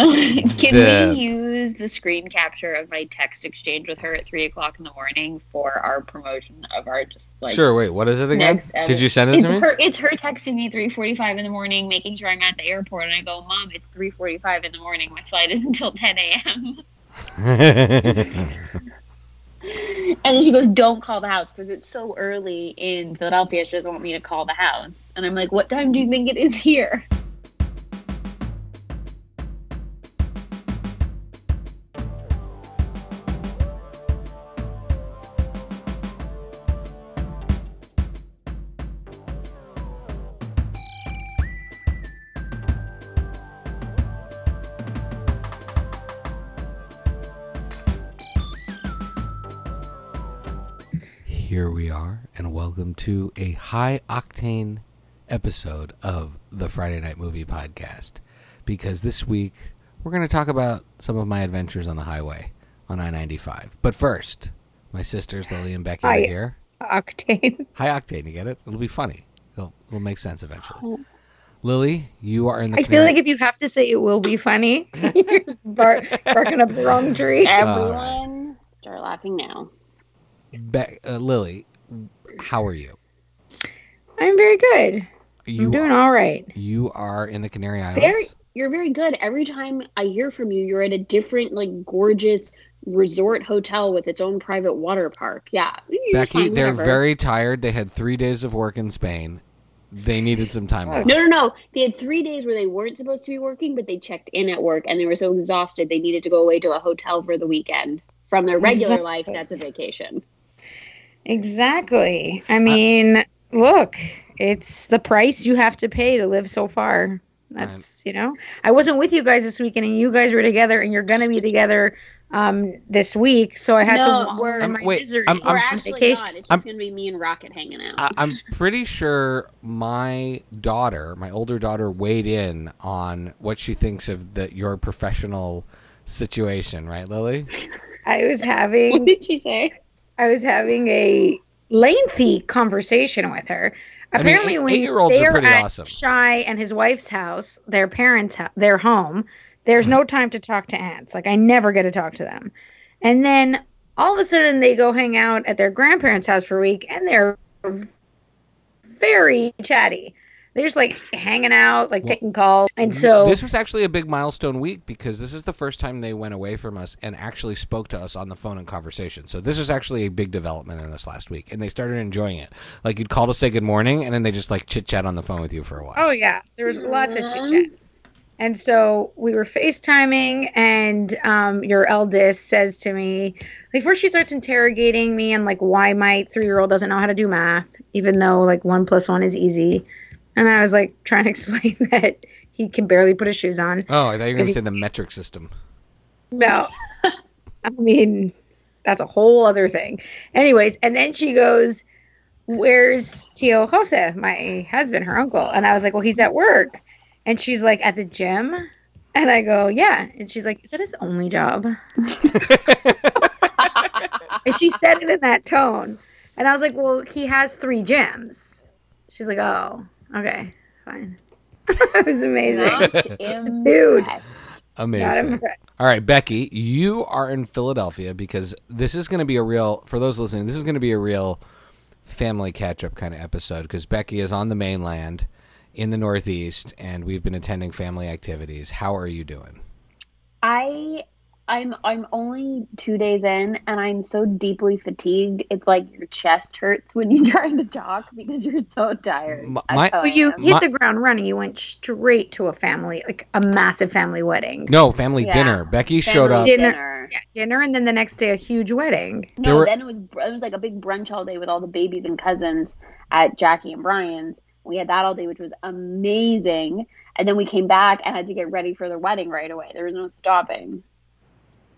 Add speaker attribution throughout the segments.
Speaker 1: Can
Speaker 2: The-
Speaker 1: we use the screen capture of my text exchange with her at three o'clock in the morning for our promotion of our just like
Speaker 2: sure. Wait, what is it again?
Speaker 1: next?
Speaker 2: Did you send it
Speaker 1: it's
Speaker 2: to me?
Speaker 1: her it's her texting me three forty five in the morning, making sure I'm at the airport, and I go, Mom, it's three forty five in the morning. My flight is until ten a.m. And then she goes, "Don't call the house because it's so early in Philadelphia. She doesn't want me to call the house." And I'm like, "What time do you think it is here?"
Speaker 2: Here to a high octane episode of the Friday Night Movie Podcast. Because this week we're going to talk about some of my adventures on the highway on I 95. But first, my sisters Lily and Becky are here.
Speaker 3: Octane.
Speaker 2: High octane, you get it? It'll be funny. It'll, it'll make sense eventually. Lily, you are in the
Speaker 3: I feel like if you have to say it will be funny, you're bar- barking up the wrong tree.
Speaker 1: Everyone, start laughing now.
Speaker 2: Be- uh, Lily, how are you?
Speaker 3: I'm very good.
Speaker 2: You
Speaker 3: I'm doing all right.
Speaker 2: you are in the Canary Islands.
Speaker 1: Very, you're very good. Every time I hear from you, you're at a different, like, gorgeous resort hotel with its own private water park. Yeah,
Speaker 2: Becky,
Speaker 1: fine,
Speaker 2: they're very tired. They had three days of work in Spain. They needed some time oh. off.
Speaker 1: No, no, no. They had three days where they weren't supposed to be working, but they checked in at work and they were so exhausted they needed to go away to a hotel for the weekend. From their regular life, that's a vacation.
Speaker 3: Exactly. I mean, look, it's the price you have to pay to live so far. That's, you know, I wasn't with you guys this weekend and you guys were together and you're going to be together um this week. So I had
Speaker 1: No,
Speaker 3: to
Speaker 1: we're-
Speaker 3: walk my
Speaker 2: wait,
Speaker 3: misery
Speaker 2: I'm-
Speaker 1: We're
Speaker 2: I'm-
Speaker 1: actually
Speaker 3: vacation.
Speaker 1: not. It's
Speaker 2: I'm-
Speaker 1: going to be me and Rocket hanging out.
Speaker 2: I, I'm pretty sure my daughter, my older daughter, weighed in on what she thinks of the your professional situation, right, Lily?
Speaker 3: I was having.
Speaker 1: what did she say?
Speaker 3: I was having a lengthy conversation with her.
Speaker 2: I mean,
Speaker 3: Apparently,
Speaker 2: eight-
Speaker 3: when they're
Speaker 2: pretty
Speaker 3: at
Speaker 2: awesome.
Speaker 3: Shy and his wife's house, their parents' ho- their home, there's no mm-hmm. time to talk to aunts. Like I never get to talk to them. And then all of a sudden, they go hang out at their grandparents' house for a week, and they're very chatty. They're just like hanging out, like
Speaker 2: Well,
Speaker 3: taking calls. And so
Speaker 2: this was actually a big milestone week because this is the first time they went away from us and actually spoke to us on the phone in conversation. So this was actually a big development in this last week, and they started enjoying it. Like you'd call to say good morning, and then they just like chit chat on the phone with you for a while.
Speaker 3: Oh yeah, there was lots of chit chat. And so we were FaceTiming, and um, your eldest says to me, like, first she starts interrogating me and like why my three year old doesn't know how to do math, even though like one plus one is easy. And I was like trying to explain that he can barely put his shoes on.
Speaker 2: Oh, I thought you were going to say the metric system.
Speaker 3: No, I mean that's a whole other thing. Anyways, and then she goes, "Where's Tio Jose, my husband, her uncle?" And I was like, "Well, he's at work." And she's like, "At the gym." And I go, "Yeah." And she's like, "Is that his only job?" and she said it in that tone. And I was like, "Well, he has three gyms." She's like, "Oh, okay, fine." it was amazing. Dude.
Speaker 2: Amazing.
Speaker 3: impressed.
Speaker 2: All right, Becky, you are in Philadelphia because this is going to be a real, for those listening, this is going to be a real family catch up kind of episode because Becky is on the mainland in the Northeast and we've been attending family activities. How are you doing?
Speaker 1: I I'm I'm only two days in and I'm so deeply fatigued. It's like your chest hurts when you're trying to talk because you're so tired.
Speaker 2: M-
Speaker 1: That's
Speaker 2: my-
Speaker 1: how
Speaker 3: But you
Speaker 1: am.
Speaker 3: hit
Speaker 2: My-
Speaker 3: the ground running. You went straight to a family, like a massive family wedding.
Speaker 2: No, family
Speaker 1: Yeah.
Speaker 2: dinner. Becky showed up.
Speaker 3: Dinner. Yeah, dinner, and then the next day a huge wedding.
Speaker 1: No,
Speaker 2: were-
Speaker 1: then it was it was like a big brunch all day with all the babies and cousins at Jackie and Brian's. We had that all day, which was amazing. And then we came back and had to get ready for the wedding right away. There was no stopping.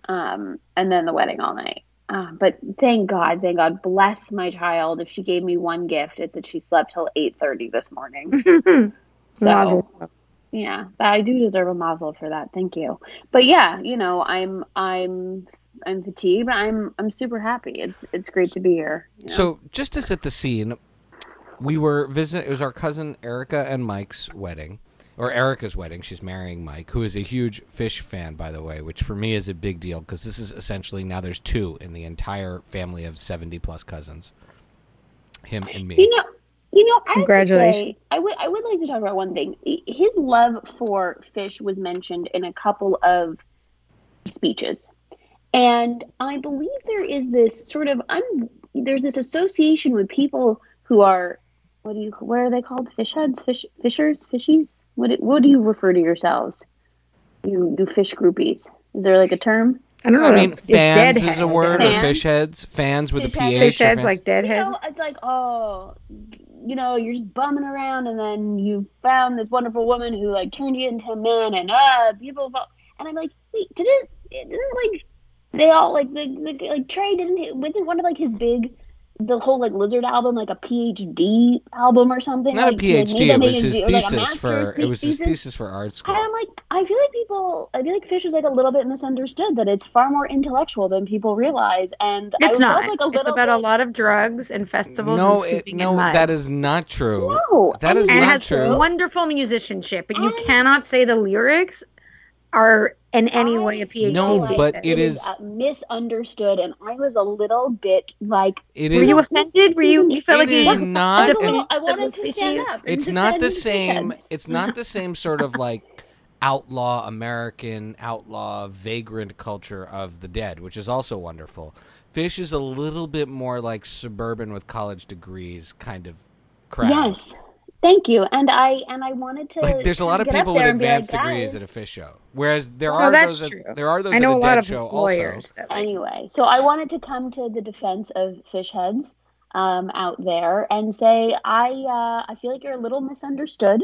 Speaker 1: Um, and then the wedding all night. Uh, but thank God, thank God, bless my child. If she gave me one gift, it's that she slept till eight thirty this morning. So
Speaker 3: Mazel.
Speaker 1: yeah, I do deserve a mazel for that. Thank you. But yeah, you know, I'm I'm I'm fatigued, but I'm I'm super happy. It's it's great to be here. you know?
Speaker 2: So, just to set the scene, we were visiting. It was our cousin Erica and Mike's wedding, or Erica's wedding. She's marrying Mike, who is a huge Phish fan, by the way, which for me is a big deal because this is essentially now there's two in the entire family of 70 plus cousins. Him and me.
Speaker 1: You know, you know, I have to
Speaker 3: Congratulations.
Speaker 1: say, I would I would like to talk about one thing. His love for Phish was mentioned in a couple of speeches, and I believe there is this sort of I'm there's this association with people who are what do you what are they called fish heads fish fishers fishies what do- what do you refer to yourselves you you fish groupies is there like a term
Speaker 3: I don't know.
Speaker 2: I mean,
Speaker 3: it's
Speaker 2: fans is a
Speaker 3: deadhead.
Speaker 2: word, or fish heads. Fans with
Speaker 1: Fish
Speaker 2: a
Speaker 1: heads.
Speaker 2: PH.
Speaker 3: Fish heads
Speaker 2: fans-
Speaker 3: like
Speaker 1: you know, it's like, oh, you know, you're just bumming around, and then you found this wonderful woman who like turned you into a man, and uh, people, fall. and I'm like, wait, did it? Didn't like they all like the, the like Trey didn't he- wasn't one of like his big. The whole like lizard album, like a PhD album or something.
Speaker 2: Not a
Speaker 1: like, he, like,
Speaker 2: PhD.
Speaker 1: made
Speaker 2: It
Speaker 1: that
Speaker 2: was his
Speaker 1: PhD or, like,
Speaker 2: thesis for. It was his
Speaker 1: thesis.
Speaker 2: thesis for art school.
Speaker 1: And I'm like, I feel like people, I feel like Phish is like a little bit misunderstood. That it's far more intellectual than people realize, and
Speaker 3: It's
Speaker 1: felt
Speaker 3: not.
Speaker 1: Like a
Speaker 3: it's
Speaker 1: little
Speaker 3: about a lot of drugs and festivals
Speaker 2: No,
Speaker 3: and
Speaker 2: it, no,
Speaker 3: in
Speaker 2: that is not true.
Speaker 1: No,
Speaker 2: That
Speaker 1: I
Speaker 2: is
Speaker 3: and it
Speaker 2: not
Speaker 3: has
Speaker 2: true.
Speaker 3: wonderful musicianship, but you
Speaker 1: And-
Speaker 3: cannot say the lyrics are in any way a PhD.
Speaker 2: No,
Speaker 3: thesis.
Speaker 2: but it is-
Speaker 1: uh, misunderstood, and I was a little bit like.
Speaker 2: It
Speaker 3: Were
Speaker 2: is.
Speaker 3: you offended? Were you? You felt like you
Speaker 2: is not
Speaker 1: I, a
Speaker 2: an-
Speaker 1: little, I wanted to stand up.
Speaker 2: it's not the same
Speaker 1: Phish
Speaker 2: it's not the same sort of like outlaw american outlaw vagrant culture of the dead which is also wonderful Phish is a little bit more like suburban with college degrees kind of crowd
Speaker 1: Yes, thank you, and I and I wanted to.
Speaker 2: like there's a lot of people with
Speaker 1: there and be like,
Speaker 2: advanced degrees at a Phish show whereas there
Speaker 3: Oh,
Speaker 2: are
Speaker 3: that's
Speaker 2: those
Speaker 3: true.
Speaker 2: at, there are those
Speaker 3: I know
Speaker 2: at
Speaker 3: a
Speaker 2: a
Speaker 3: lot of
Speaker 2: show
Speaker 3: lawyers.
Speaker 2: also
Speaker 1: Anyway, so I wanted to come to the defense of Phish heads um, out there and say I uh, I feel like you're a little misunderstood.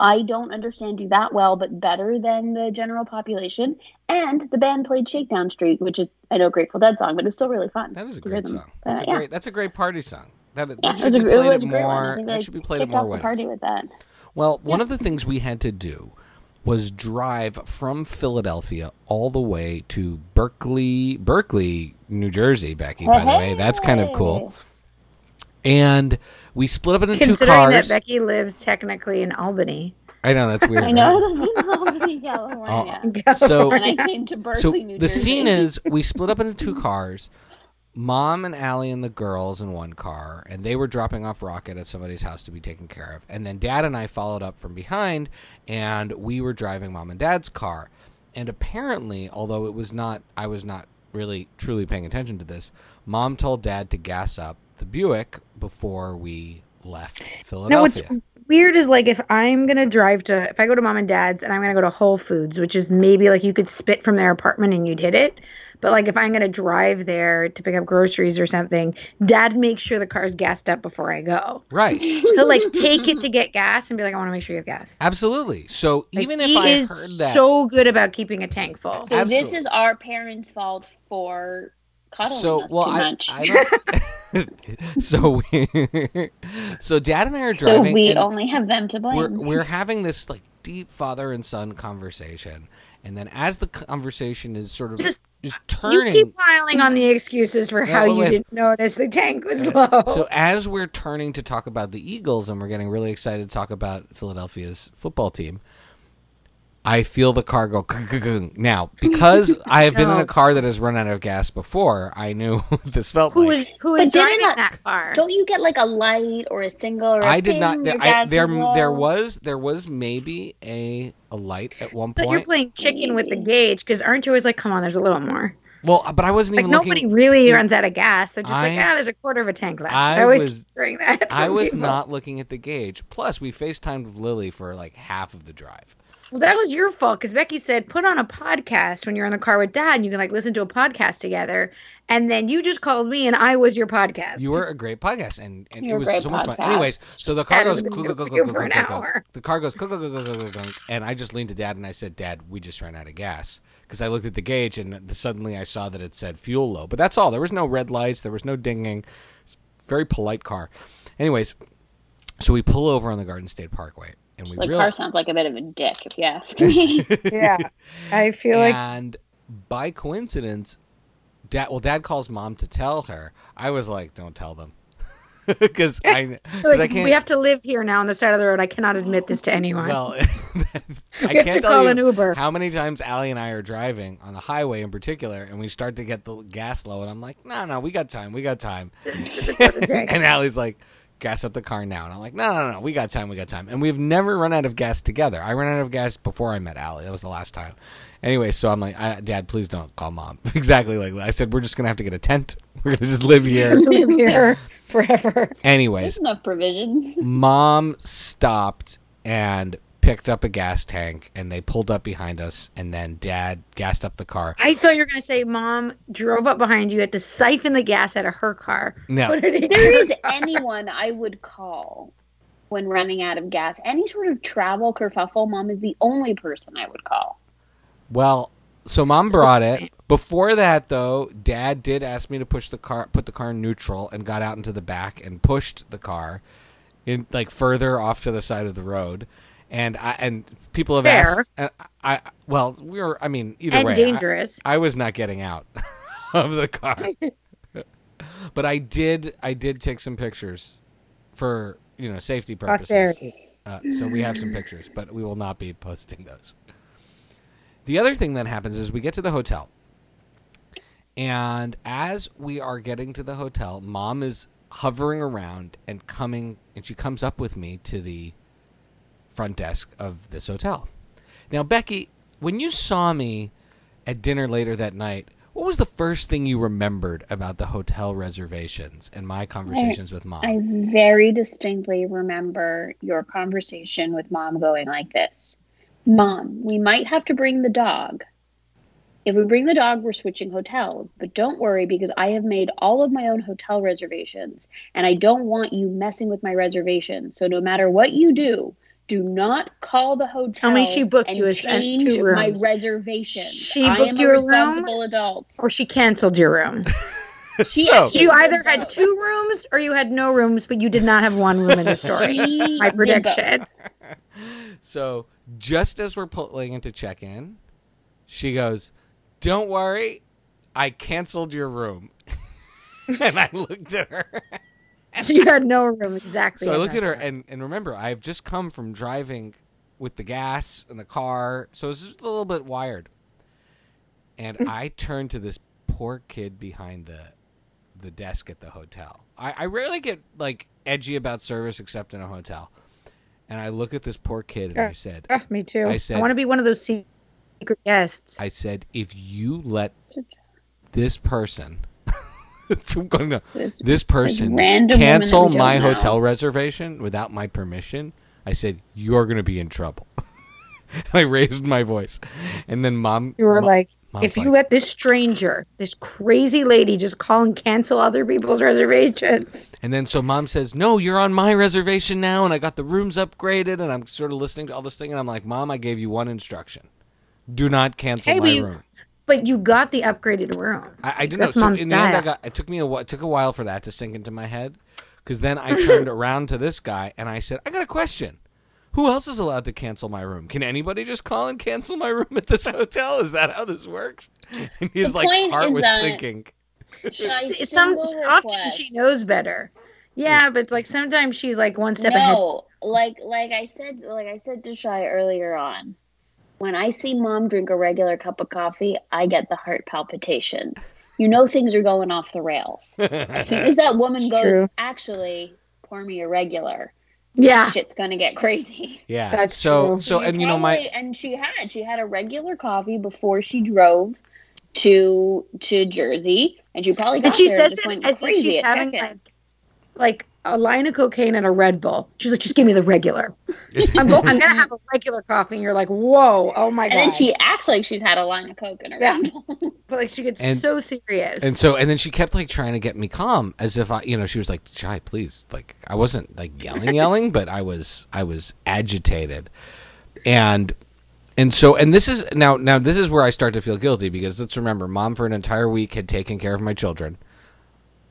Speaker 1: I don't understand you that well, but better than the general population. And the band played Shakedown Street, which is I know Grateful Dead song, but it was still really fun.
Speaker 2: that is a great
Speaker 1: them.
Speaker 2: song that's
Speaker 1: Uh,
Speaker 2: a
Speaker 1: yeah.
Speaker 2: great that's a great party song that, that
Speaker 1: Yeah, it
Speaker 2: should
Speaker 1: was, a,
Speaker 2: be played at
Speaker 1: a one.
Speaker 2: More that should be played at more
Speaker 1: the
Speaker 2: weddings
Speaker 1: party with that.
Speaker 2: Well, one of the things we had to do was drive from Philadelphia all the way to Berkeley, Berkeley, New Jersey, Becky, by the way. That's kind of cool. And we split up into two
Speaker 3: considering that. Becky lives technically in Albany.
Speaker 2: I know that's weird.
Speaker 1: I know that's in Albany, California.
Speaker 2: Uh, so-
Speaker 1: and I came to Berkeley,
Speaker 2: So
Speaker 1: New
Speaker 2: the
Speaker 1: Jersey.
Speaker 2: scene is we split up into two cars. Mom and Allie and the girls in one car, and they were dropping off Rocket at somebody's house to be taken care of. And then Dad and I followed up from behind, and we were driving Mom and Dad's car. And apparently, although it was not, I was not really truly paying attention to this. Mom told Dad to gas up the Buick before we left Philadelphia.
Speaker 3: No, what's weird is like if I'm gonna drive to if I go to mom and dad's and I'm gonna go to Whole Foods, which is maybe like you could spit from their apartment and you'd hit it. But like if I'm gonna drive there to pick up groceries or something, dad makes sure the car's gassed up before I go.
Speaker 2: right.
Speaker 3: He'll like take it to get gas and be like, I want to make sure you have gas.
Speaker 2: Absolutely. So
Speaker 3: Like,
Speaker 2: even if
Speaker 3: he
Speaker 2: I
Speaker 3: is
Speaker 2: heard that,
Speaker 3: so good about keeping a tank full.
Speaker 1: So this is our parents' fault for cuddling
Speaker 2: so
Speaker 1: us
Speaker 2: well,
Speaker 1: too
Speaker 2: I,
Speaker 1: much.
Speaker 2: I don't. so we, so Dad and I are driving.
Speaker 1: so
Speaker 2: we
Speaker 1: only have them to blame.
Speaker 2: we're we're having this like deep father and son conversation, and then as the conversation is sort of
Speaker 3: Just-
Speaker 2: turning,
Speaker 3: You keep piling on the excuses for how
Speaker 2: wait,
Speaker 3: you didn't notice the tank was low.
Speaker 2: So as we're turning to talk about the Eagles and we're getting really excited to talk about Philadelphia's football team, I feel the car go now because I have been in a car that has run out of gas before. I knew what this felt
Speaker 3: who
Speaker 2: like.
Speaker 3: is who
Speaker 1: But didn't
Speaker 3: driving
Speaker 1: that-
Speaker 3: that car?
Speaker 1: Don't you get like a light or a single? Or a
Speaker 2: I did not.
Speaker 1: ping
Speaker 2: There, I, there,
Speaker 1: as well?
Speaker 2: there was, there was maybe a a light at one
Speaker 3: But you're
Speaker 2: point.
Speaker 3: playing chicken with the gauge because aren't you always like, come on, there's a little more.
Speaker 2: Well, but I wasn't
Speaker 3: Like
Speaker 2: even
Speaker 3: nobody
Speaker 2: looking.
Speaker 3: really
Speaker 2: in-
Speaker 3: runs out of gas. They're just like,
Speaker 2: I-
Speaker 3: ah, there's a quarter of a tank left.
Speaker 2: I
Speaker 3: I, always
Speaker 2: was-
Speaker 3: keep hearing that.
Speaker 2: I was
Speaker 3: people.
Speaker 2: not looking at the gauge. Plus, we FaceTimed with Lily for like half of the drive.
Speaker 3: Well, that was your fault because Becky said put on a podcast when you're in the car with Dad. and You can like listen to a podcast together, and then you just called me, and I was your podcast.
Speaker 2: You were a great podcast, and, and it was
Speaker 1: great
Speaker 2: so much fun. Anyways, so the car goes clunk, clunk, clunk, clunk, clunk, clunk. The car goes clunk, clunk, clunk, clunk, clunk, and I just leaned to Dad and I said, "Dad, we just ran out of gas." Because I looked at the gauge and suddenly I saw that it said fuel low. But that's all. There was no red lights. There was no dinging. Very polite car. Anyways, so we pull over on the Garden State Parkway, and we
Speaker 1: Like
Speaker 2: realize.
Speaker 1: car sounds like a bit of a dick, if you ask me.
Speaker 3: yeah. I feel like
Speaker 2: and by coincidence, dad. Well, dad calls mom to tell her. I was like, "Don't tell them." because I
Speaker 3: Like,
Speaker 2: I can't.
Speaker 3: we have to live here now on the side of the road. I cannot admit this to anyone.
Speaker 2: well,
Speaker 3: we
Speaker 2: I
Speaker 3: have
Speaker 2: can't
Speaker 3: to
Speaker 2: tell
Speaker 3: call
Speaker 2: you
Speaker 3: an Uber.
Speaker 2: how many times Allie and I are driving on the highway in particular, and we start to get the gas low, and I'm like, no, no, we got time, we got time. and Allie's like, gas up the car now, and I'm like, no, no, no, we got time, we got time. And we've never run out of gas together. I ran out of gas before I met Allie. That was the last time. Anyway, so I'm like, I, Dad, please don't call mom. exactly like I said, we're just gonna have to get a tent. We're gonna just live here.
Speaker 3: live here forever.
Speaker 2: Anyways,
Speaker 1: There's enough provisions.
Speaker 2: mom stopped and picked up a gas tank and they pulled up behind us and then dad gassed up the car
Speaker 3: I thought you were gonna say mom drove up behind you, had to siphon the gas out of her car.
Speaker 2: no
Speaker 3: Put
Speaker 1: If there
Speaker 3: your
Speaker 1: is
Speaker 3: car.
Speaker 1: anyone I would call when running out of gas, any sort of travel kerfuffle, mom is the only person I would call.
Speaker 2: well so mom brought it before that though dad did ask me to push the car put the car in neutral and got out into the back and pushed the car in like further off to the side of the road and I and people have
Speaker 3: Fair.
Speaker 2: asked and I, I well we were I mean either
Speaker 3: and
Speaker 2: way I-
Speaker 3: dangerous.
Speaker 2: I was not getting out of the car. but I did I did take some pictures for, you know, safety purposes.
Speaker 3: Posterity.
Speaker 2: Uh, so we have some pictures, but we will not be posting those. The other thing that happens is we get to the hotel. And as we are getting to the hotel, mom is hovering around and coming and she comes up with me to the front desk of this hotel. Now, Becky, when you saw me at dinner later that night, what was the first thing you remembered about the hotel reservations and my conversations with mom?
Speaker 1: I very distinctly remember your conversation with mom going like this Mom, we might have to bring the dog. If we bring the dog, we're switching hotels. But don't worry because I have made all of my own hotel reservations and I don't want you messing with my reservations. So no matter what you do, do not call the hotel.
Speaker 3: Tell me she booked
Speaker 1: and
Speaker 3: you a- a
Speaker 1: change
Speaker 3: two
Speaker 1: my reservation.
Speaker 3: She
Speaker 1: I
Speaker 3: booked
Speaker 1: am
Speaker 3: you
Speaker 1: a
Speaker 3: a room?
Speaker 1: responsible adult.
Speaker 3: Or she canceled your room.
Speaker 1: She
Speaker 2: So-
Speaker 3: You either had two rooms or you had no rooms, but you did not have one room in the story. My prediction.
Speaker 2: So just as we're pulling into check in, she goes, Don't worry, I canceled your room. and I looked at her.
Speaker 3: So you had no room exactly.
Speaker 2: So I looked at her and, and remember, I've just come from driving with the gas in the car, so it's just a little bit wired. And hmm. I turned to this poor kid behind the the desk at the hotel. I, I rarely get like edgy about service except in a hotel. And I look at this poor kid and I
Speaker 3: uh,
Speaker 2: said,
Speaker 3: Oh, me too.
Speaker 2: I said, I,
Speaker 3: want to be one of those secret guests.
Speaker 2: I said, if you let this person, To,
Speaker 1: This-
Speaker 2: this person
Speaker 1: that
Speaker 2: cancel my
Speaker 1: know.
Speaker 2: hotel reservation without my permission, I said, you're going to be in trouble. I raised my voice. And then mom.
Speaker 3: You were
Speaker 2: mo-
Speaker 3: like, if you
Speaker 2: like,
Speaker 3: let this stranger, this crazy lady, just call and cancel other people's reservations.
Speaker 2: And then so mom says, no, you're on my reservation now. And I got the rooms upgraded. And I'm sort of listening to all this thing. And I'm like, mom, I gave you one instruction do not cancel
Speaker 3: Hey,
Speaker 2: my room.
Speaker 3: But you got the upgraded room.
Speaker 2: I, I didn't
Speaker 3: That's
Speaker 2: know. So
Speaker 3: mom's
Speaker 2: in the end, I got. It took me a. wh- It took a while for that to sink into my head, because then I turned around to this guy and I said, "I got a question. Who else is allowed to cancel my room? Can anybody just call and cancel my room at this hotel? Is that how this works?" And his
Speaker 1: The
Speaker 2: like
Speaker 1: point
Speaker 2: heart
Speaker 1: is
Speaker 2: was
Speaker 1: that-
Speaker 2: sinking.
Speaker 1: Should I
Speaker 3: S- Some
Speaker 1: single
Speaker 3: often she knows better. Yeah, but like sometimes she's like one step ahead.
Speaker 1: no, like like I said, like I said to Shy earlier on, when I see mom drink a regular cup of coffee, I get the heart palpitations. You know things are going off the rails. As soon as that woman
Speaker 3: It's
Speaker 1: goes,
Speaker 3: true.
Speaker 1: actually, pour me a regular,
Speaker 3: Yeah,
Speaker 1: shit's gonna get crazy.
Speaker 2: Yeah.
Speaker 3: That's
Speaker 2: so
Speaker 3: true.
Speaker 2: so and you know my
Speaker 1: and she had she had a regular coffee before she drove to to Jersey, and she probably got
Speaker 3: and she
Speaker 1: there
Speaker 3: says
Speaker 1: and just
Speaker 3: it
Speaker 1: went
Speaker 3: as if she's having like like a line of cocaine and a Red Bull. She's like, just give me the regular. I'm go- I'm gonna have a regular coffee. And you're like, whoa, oh my god.
Speaker 1: And then she acts like she's had a line of coke in her
Speaker 3: Yeah.
Speaker 1: mouth.
Speaker 3: but like she gets
Speaker 2: And-
Speaker 3: so serious.
Speaker 2: and so and then she kept like trying to get me calm as if I you know she was like Shy please like I wasn't like yelling yelling but I was I was agitated and and so and this is now now this is where I start to feel guilty because let's remember mom for an entire week had taken care of my children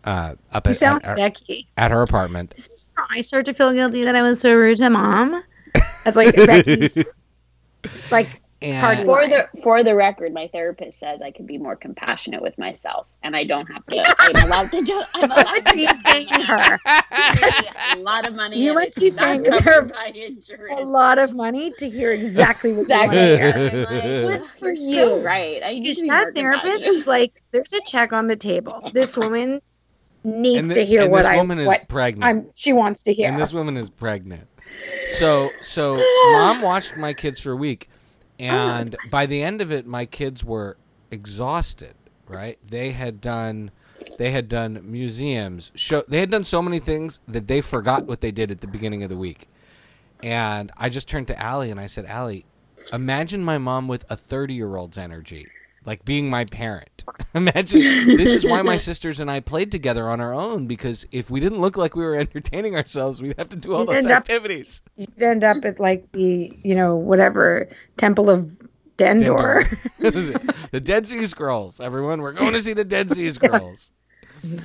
Speaker 2: uh up
Speaker 3: you
Speaker 2: at, at,
Speaker 3: Becky.
Speaker 2: at her apartment
Speaker 3: This is where I start to feel guilty that I was so rude to mom. That's like Becky's like
Speaker 2: And
Speaker 1: For the for the record, my therapist says I can be more compassionate with myself, and I don't have to. I'm allowed to. Just, I'm allowed
Speaker 3: to are you paying her?
Speaker 1: a lot of money.
Speaker 3: You must
Speaker 1: it's
Speaker 3: be paying her
Speaker 1: by.
Speaker 3: A lot of money to hear exactly what
Speaker 1: Exactly.
Speaker 3: you want to hear.
Speaker 1: Like,
Speaker 3: Good for
Speaker 1: you're
Speaker 3: you.
Speaker 1: so right. I need
Speaker 3: Because
Speaker 1: to be more
Speaker 3: that therapist
Speaker 1: compassionate.
Speaker 3: is like, there's a check on the table. This woman needs
Speaker 2: thi-
Speaker 3: to hear what
Speaker 2: this
Speaker 3: I
Speaker 2: woman is
Speaker 3: what
Speaker 2: pregnant.
Speaker 3: I'm. She wants to hear.
Speaker 2: and this woman is pregnant. So so mom watched my kids for a week and oh. by the end of it my kids were exhausted, right? They had done they had done museums, show they had done so many things that they forgot what they did at the beginning of the week. And I just turned to Allie and I said, Allie, imagine my mom with a 30 year old's energy, like being my parent. imagine this is why my sisters and I played together on our own because if we didn't look like we were entertaining ourselves, we'd have to do all
Speaker 3: You'd
Speaker 2: those
Speaker 3: end up-
Speaker 2: activities.
Speaker 3: You'd end up at like the you know whatever temple of Dendur.
Speaker 2: the, the Dead Sea Scrolls, everyone. We're going to see the Dead Sea Scrolls.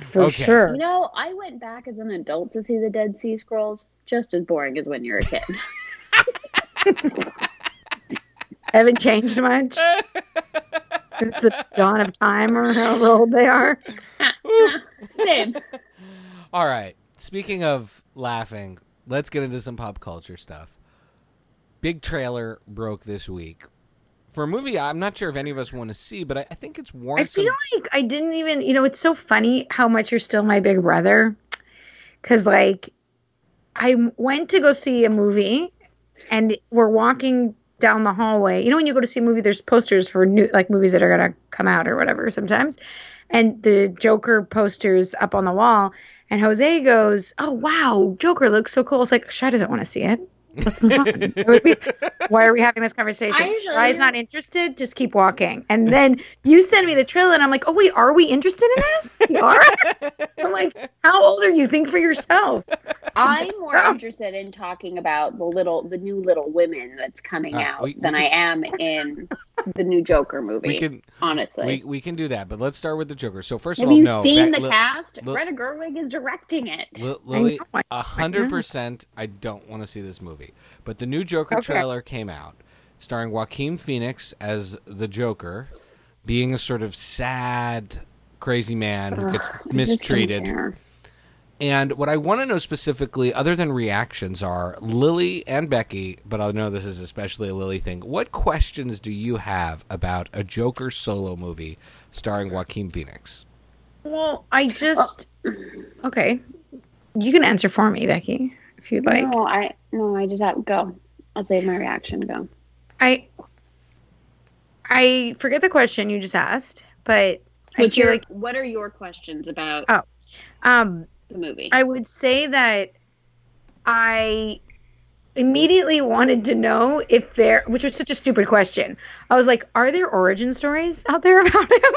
Speaker 3: for
Speaker 2: Okay.
Speaker 3: sure.
Speaker 1: You know, I went back as an adult to see the Dead Sea Scrolls. Just as boring as when you're a kid.
Speaker 3: Haven't changed much since the dawn of time or however old they are.
Speaker 1: Same.
Speaker 2: All right. Speaking of laughing, let's get into some pop culture stuff. Big trailer broke this week for a movie I'm not sure if any of us want to see, but I, I think it's
Speaker 3: I
Speaker 2: warranted.
Speaker 3: feel like I didn't even, you know, it's so funny how much you're still my big brother. Cause like I went to go see a movie and we're walking down the hallway. You know, when you go to see a movie, there's posters for new, like movies that are to come out or whatever sometimes. And the Joker posters up on the wall. And Jose goes, Oh, wow, Joker looks so cool. It's like, Shy doesn't want to see it. Let's move on. Would be- why are we having this conversation?
Speaker 1: I
Speaker 3: Shy's not interested. Just keep walking. And then you send me the trailer, and I'm like, oh wait, are we interested in this? We are. I'm like, how old are you? Think for yourself.
Speaker 1: I'm more
Speaker 3: Oh.
Speaker 1: interested in talking about the little, the new Little Women that's coming
Speaker 2: Uh,
Speaker 1: out
Speaker 2: we- we
Speaker 1: than I am in the new Joker movie.
Speaker 2: we can
Speaker 1: honestly.
Speaker 2: we, we can do that, but let's start with the Joker. So first
Speaker 1: Have
Speaker 2: of all,
Speaker 1: you
Speaker 2: no,
Speaker 1: seen
Speaker 2: that-
Speaker 1: the
Speaker 2: Li-
Speaker 1: cast?
Speaker 2: Li-
Speaker 1: Greta Gerwig is directing it.
Speaker 2: Li- Lily,
Speaker 3: know,
Speaker 2: hundred percent. I don't want to see this movie, but the new Joker
Speaker 3: Okay.
Speaker 2: trailer came out, starring Joaquin Phoenix as the Joker, being a sort of sad, crazy man who gets
Speaker 1: Just
Speaker 2: mistreated. And what I want to know specifically, other than reactions, are Lily and Becky, but I know this is especially a Lily thing. What questions do you have about a Joker solo movie starring Joaquin Phoenix?
Speaker 3: Well, I just uh, okay. You can answer for me, Becky, if you'd like.
Speaker 1: no, I no, I just have go. I'll save my reaction. Go.
Speaker 3: I I forget the question you just asked, but I
Speaker 1: What's
Speaker 3: feel
Speaker 1: your,
Speaker 3: like
Speaker 1: what are your questions about
Speaker 3: Oh. um
Speaker 1: the movie?
Speaker 3: I would say that I immediately wanted to know if there, which was such a stupid question. I was like, are there origin stories out there about him?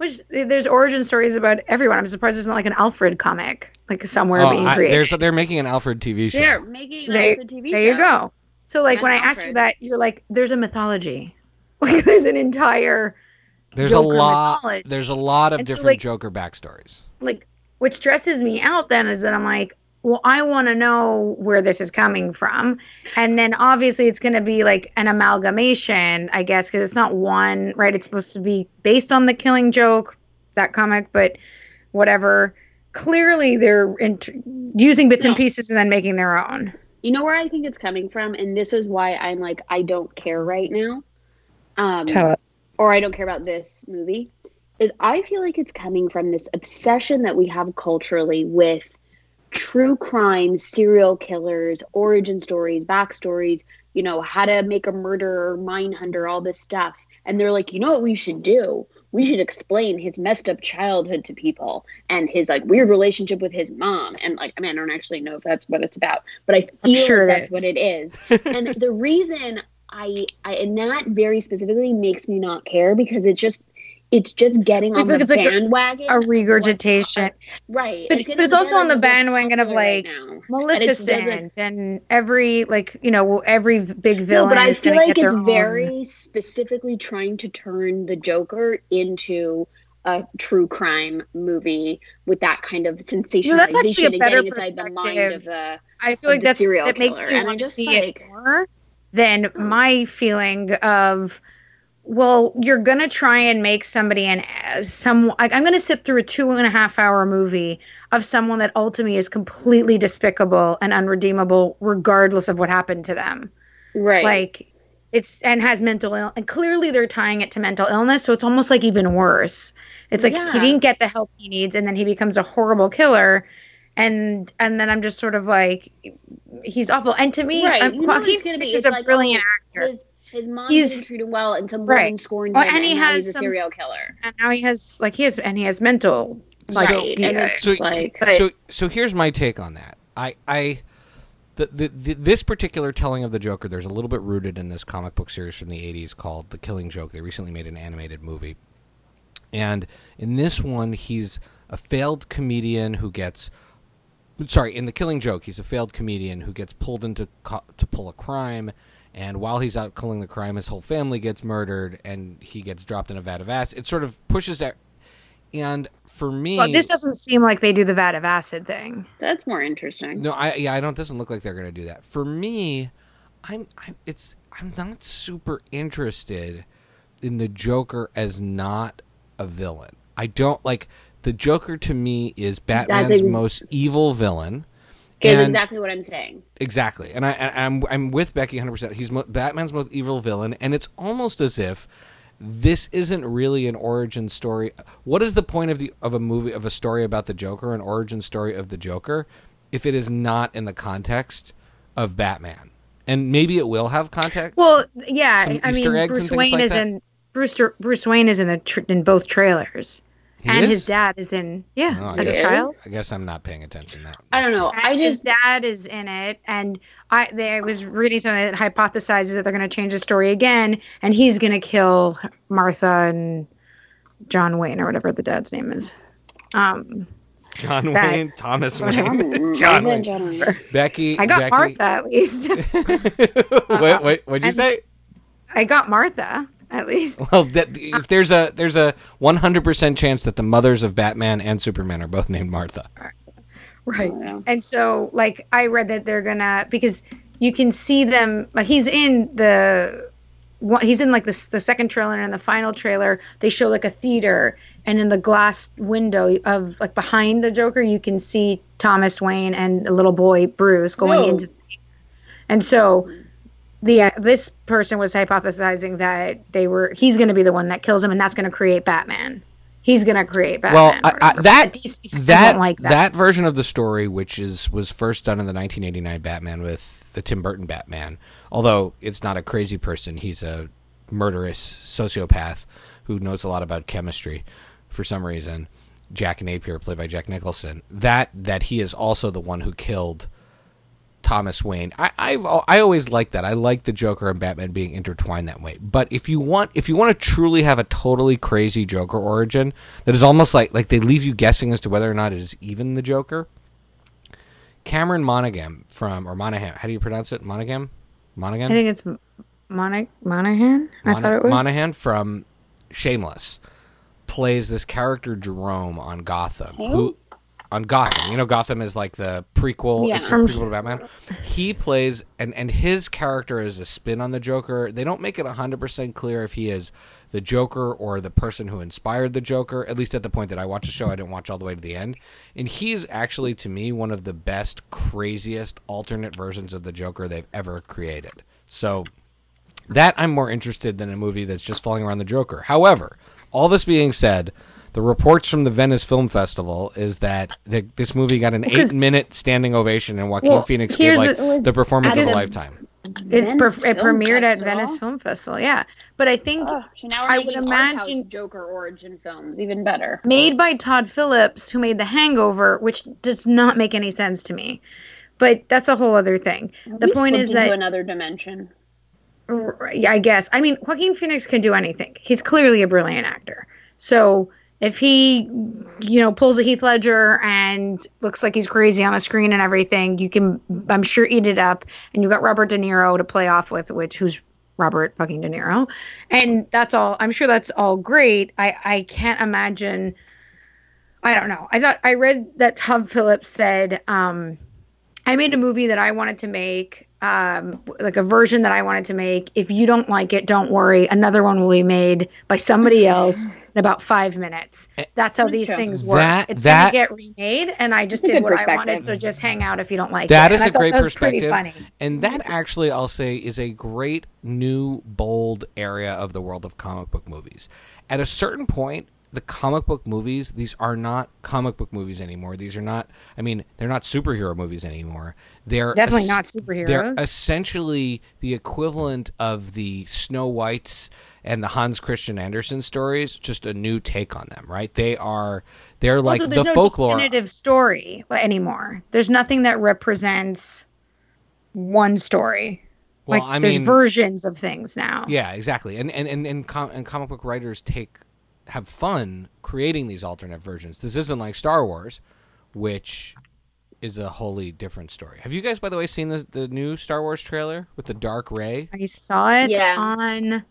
Speaker 3: Which there's origin stories about everyone. I'm surprised there's not like an Alfred comic like somewhere
Speaker 2: Oh,
Speaker 3: being
Speaker 2: I-
Speaker 3: created.
Speaker 2: there's, they're making an Alfred TV show.
Speaker 1: They're making an
Speaker 3: There-
Speaker 1: Alfred TV
Speaker 3: there you
Speaker 1: show.
Speaker 3: go. So like
Speaker 1: And
Speaker 3: when I asked you that, you're like, there's a mythology. Like there's an entire
Speaker 2: There's
Speaker 3: Joker
Speaker 2: a lot.
Speaker 3: mythology.
Speaker 2: There's a lot of
Speaker 3: And so,
Speaker 2: different
Speaker 3: like-
Speaker 2: Joker backstories.
Speaker 3: like what stresses me out then is that I'm like, well, I want to know where this is coming from. And then obviously it's going to be like an amalgamation, I guess, because it's not one, right? It's supposed to be based on the killing joke, that comic, but whatever. Clearly they're int- using bits and pieces and then making their own.
Speaker 1: You know where I think it's coming from, and this is why I'm like I don't care right now. Um,
Speaker 3: Tell us.
Speaker 1: or I don't care about this movie, is I feel like it's coming from this obsession that we have culturally with true crime, serial killers, origin stories, backstories, you know, how to make a murderer, Mindhunter, all this stuff. And they're like, you know what we should do? We should explain his messed up childhood to people and his like weird relationship with his mom. And like, I mean, I don't actually know if that's what it's about, but I feel
Speaker 3: sure
Speaker 1: like that's what it is. and the reason I, I and that very specifically makes me not care because it's just it's just getting on
Speaker 3: feel
Speaker 1: the
Speaker 3: like it's like a-
Speaker 1: bandwagon.
Speaker 3: A regurgitation.
Speaker 1: right.
Speaker 3: But- but it's also on the bandwagon of,
Speaker 1: right
Speaker 3: like,
Speaker 1: it
Speaker 3: Maleficent and every, like, you know, every big villain.
Speaker 1: No, but I feel like it's
Speaker 3: own-
Speaker 1: very specifically trying to turn the Joker into a true crime movie with that kind of sensationalization
Speaker 3: that's actually a
Speaker 1: and
Speaker 3: better
Speaker 1: the mind
Speaker 3: perspective.
Speaker 1: of the
Speaker 3: I feel like that's that makes
Speaker 1: killer.
Speaker 3: me want to see
Speaker 1: like-
Speaker 3: it more than oh. my feeling of well you're gonna try and make somebody an some i'm gonna sit through a two and a half hour movie of someone that ultimately is completely despicable and unredeemable regardless of what happened to them
Speaker 1: Right.
Speaker 3: like it's and has mental ill and clearly they're tying it to mental illness so it's almost like even worse it's like
Speaker 1: Yeah.
Speaker 3: he didn't get the help he needs and then he becomes a horrible killer and and then i'm just sort of like he's awful and to me
Speaker 1: Right.
Speaker 3: um, Joaquin Phoenix is a
Speaker 1: like,
Speaker 3: brilliant
Speaker 1: oh,
Speaker 3: actor
Speaker 1: his his mom
Speaker 3: He's-
Speaker 1: didn't treat him well, and some
Speaker 3: Right.
Speaker 1: woman scorned
Speaker 3: Well,
Speaker 1: him,
Speaker 3: and
Speaker 1: and,
Speaker 3: he
Speaker 1: now
Speaker 3: has
Speaker 1: he's a
Speaker 3: some-
Speaker 1: serial killer.
Speaker 3: and now he has like he has and he has mental like
Speaker 1: right.
Speaker 3: yeah,
Speaker 1: and it's
Speaker 2: So-
Speaker 1: like
Speaker 3: But-
Speaker 2: so so here's my take on that. I I the, the, the this particular telling of the Joker, there's a little bit rooted in this comic book series from the '80s called The Killing Joke. They recently made an animated movie, and in this one, he's a failed comedian who gets. Sorry, in The Killing Joke, he's a failed comedian who gets pulled into co- to pull a crime, and while he's out killing the crime, his whole family gets murdered, and he gets dropped in a vat of acid. It sort of pushes that. And for me,
Speaker 3: well this doesn't seem like they do the vat of acid thing
Speaker 1: that's more interesting.
Speaker 2: no, I yeah, I don't. Doesn't look like they're going to do that. For me, I'm, I'm. It's. I'm not super interested in the Joker as not a villain. I don't like the Joker. To me, is Batman's
Speaker 1: ex-
Speaker 2: most evil villain.
Speaker 1: Is
Speaker 2: And-
Speaker 1: exactly what I'm saying.
Speaker 2: Exactly, and I, I I'm I'm with Becky 100. percent He's mo- Batman's most evil villain, and it's almost as if this isn't really an origin story. What is the point of the of a movie of a story about the Joker, an origin story of the Joker, if it is not in the context of Batman? And maybe it will have context.
Speaker 3: well yeah i
Speaker 2: Easter
Speaker 3: mean bruce wayne
Speaker 2: like
Speaker 3: is
Speaker 2: that?
Speaker 3: in bruce bruce wayne is in the tr- in both trailers
Speaker 2: He
Speaker 3: and his dad is in yeah
Speaker 2: Oh, I
Speaker 3: as a
Speaker 2: guess-
Speaker 3: child
Speaker 2: I guess I'm not paying attention. That
Speaker 1: I don't know.
Speaker 3: And
Speaker 1: I
Speaker 3: his
Speaker 1: just
Speaker 3: dad is in it, and I there was reading something that hypothesizes that they're going to change the story again, and he's going to kill Martha and John Wayne or whatever the dad's name is. Um,
Speaker 2: John
Speaker 3: that-
Speaker 2: Wayne, Thomas
Speaker 1: John
Speaker 2: Wayne,
Speaker 1: Wayne.
Speaker 2: John Wayne,
Speaker 1: been John Wayne.
Speaker 2: Becky.
Speaker 3: I got
Speaker 2: Becky.
Speaker 3: Martha at least.
Speaker 2: what, what, what'd you
Speaker 3: And-
Speaker 2: say?
Speaker 3: I got Martha at least.
Speaker 2: Well, that, if there's a there's a 100% chance that the mothers of Batman and Superman are both named Martha.
Speaker 3: Right.
Speaker 1: Yeah.
Speaker 3: And so, like, I read that they're gonna because you can see them. Like, he's in the. He's in like the the second trailer and the final trailer. They show like a theater, and in the glass window of like behind the Joker, you can see Thomas Wayne and a little boy Bruce going
Speaker 1: Whoa.
Speaker 3: into. The and so, the uh, this person was hypothesizing that they were he's going to be the one that kills him, and that's going to create Batman. He's going to create
Speaker 2: Well,
Speaker 3: Batman.
Speaker 2: I, I, that
Speaker 3: DC
Speaker 2: that,
Speaker 3: like
Speaker 2: that
Speaker 3: that.
Speaker 2: version of the story, which is was first done in the 1989 Batman with the Tim Burton Batman, although it's not a crazy person, he's a murderous sociopath who knows a lot about chemistry for some reason. Jack Napier, played by Jack Nicholson, that that he is also the one who killed Thomas Wayne. I I've, I always like that. I like the Joker and Batman being intertwined that way. But if you want if you want to truly have a totally crazy Joker origin that is almost like like they leave you guessing as to whether or not it is even the Joker. Cameron Monaghan from or Monaghan, how do you pronounce it? Monaghan? Monaghan?
Speaker 3: I think it's Mon- Monahan. I
Speaker 2: Mona-
Speaker 3: thought it was.
Speaker 2: Monaghan from Shameless plays this character Jerome on Gotham. Who on Gotham? You know, Gotham is like the prequel.
Speaker 1: Yeah.
Speaker 2: It's a prequel to Batman. He plays and and his character is a spin on the Joker. They don't make it hundred percent clear if he is the Joker or the person who inspired the Joker. At least at the point that I watched the show, I didn't watch all the way to the end. And he's actually, to me, one of the best, craziest alternate versions of the Joker they've ever created. So that I'm more interested than a movie that's just falling around the Joker. However, all this being said, the reports from the Venice Film Festival is that the, this movie got an
Speaker 3: Because-
Speaker 2: eight-minute standing ovation, and Joaquin
Speaker 3: Well,
Speaker 2: Phoenix gave like
Speaker 3: the-
Speaker 2: the, performance of a lifetime.
Speaker 3: It's per- it
Speaker 1: Film
Speaker 3: premiered at Venice Film Festival. Yeah, but I think
Speaker 1: Oh, so now
Speaker 3: I would imagine-
Speaker 1: Joker origin films even better.
Speaker 3: made by Todd Phillips, who made The Hangover, which does not make any sense to me. But that's a whole other thing. The
Speaker 1: We
Speaker 3: point
Speaker 1: slipped
Speaker 3: is
Speaker 1: into
Speaker 3: that
Speaker 1: another dimension.
Speaker 3: Yeah, I guess. I mean, Joaquin Phoenix can do anything. He's clearly a brilliant actor. So if he, you know, pulls a Heath Ledger and looks like he's crazy on the screen and everything, you can, I'm sure, eat it up. And you got Robert De Niro to play off with, which who's Robert fucking De Niro, and that's all. I'm sure that's all great. I I can't imagine. I don't know. I thought I read that Tom Phillips said. um I made a movie that I wanted to make, um, like a version that I wanted to make. If you don't like it, don't worry. Another one will be made by somebody else in about five minutes. Eh, That's how these things work.
Speaker 2: That-
Speaker 3: it's
Speaker 2: that-
Speaker 3: gonna get remade, and I just did what I wanted.
Speaker 1: perspective.
Speaker 3: So just hang out if you don't like
Speaker 2: That
Speaker 3: it.
Speaker 2: is
Speaker 3: And I
Speaker 2: a
Speaker 3: thought
Speaker 2: great
Speaker 3: that was pretty
Speaker 2: perspective.
Speaker 3: funny.
Speaker 2: And that actually, I'll say, is a great new, bold area of the world of comic book movies. At a certain point, the comic book movies, these are not comic book movies anymore. These are not, I mean, they're not superhero movies anymore. They're
Speaker 3: Definitely
Speaker 2: es-
Speaker 3: not
Speaker 2: They're essentially the equivalent of the Snow Whites and the Hans Christian Andersen stories, just a new take on them, right? They are, they're like
Speaker 3: also,
Speaker 2: the
Speaker 3: no
Speaker 2: folklore.
Speaker 3: definitive story anymore. There's nothing that represents one story.
Speaker 2: Well,
Speaker 3: like
Speaker 2: I
Speaker 3: there's
Speaker 2: mean,
Speaker 3: versions of things now.
Speaker 2: Yeah, exactly. And and and and, com- and comic book writers take have fun creating these alternate versions. This isn't like Star Wars, which is a wholly different story. Have you guys, by the way, seen the the new Star Wars trailer with the Dark Rey?
Speaker 3: I saw it
Speaker 1: Yeah.
Speaker 3: on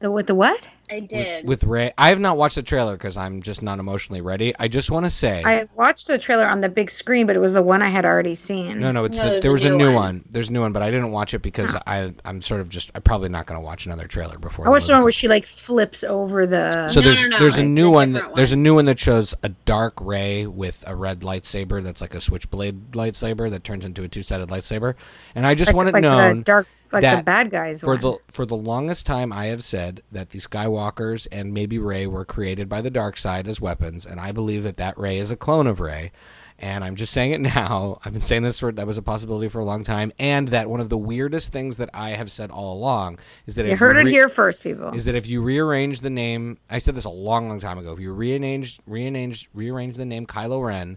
Speaker 3: the with the what?
Speaker 1: I did.
Speaker 2: with Rey, I have not watched the trailer because I'm just not emotionally ready. I just want to say,
Speaker 3: I watched the trailer on the big screen, but it was the one I had already seen.
Speaker 2: no, no, it's
Speaker 1: No,
Speaker 2: the, there was a
Speaker 1: new
Speaker 2: new
Speaker 1: one.
Speaker 2: one. There's a new one, but I didn't watch it because I I'm sort of just I'm probably not going to watch another trailer before.
Speaker 3: I watched the one where she like flips over the.
Speaker 2: So
Speaker 1: No,
Speaker 2: there's
Speaker 1: no, no,
Speaker 2: there's a new one.
Speaker 1: different
Speaker 2: That, there's a new one that shows a dark Rey with a red lightsaber that's like a switchblade lightsaber that turns into a two sided lightsaber. And I just
Speaker 3: like,
Speaker 2: want it
Speaker 3: like
Speaker 2: known
Speaker 3: the dark, like the
Speaker 2: that
Speaker 3: bad guys.
Speaker 2: for
Speaker 3: one.
Speaker 2: the for the longest time I have said that the Skywalkers and maybe Rey were created by the dark side as weapons, and I believe that that Rey is a clone of Rey. And I'm just saying it now. I've been saying this for that was a possibility for a long time, and that one of the weirdest things that I have said all along is that
Speaker 3: you
Speaker 2: if
Speaker 3: heard it
Speaker 2: re-
Speaker 3: here first, people.
Speaker 2: is that if you rearrange the name, I said this a long, long time ago. If you rearrange, rearrange, rearrange the name Kylo Ren,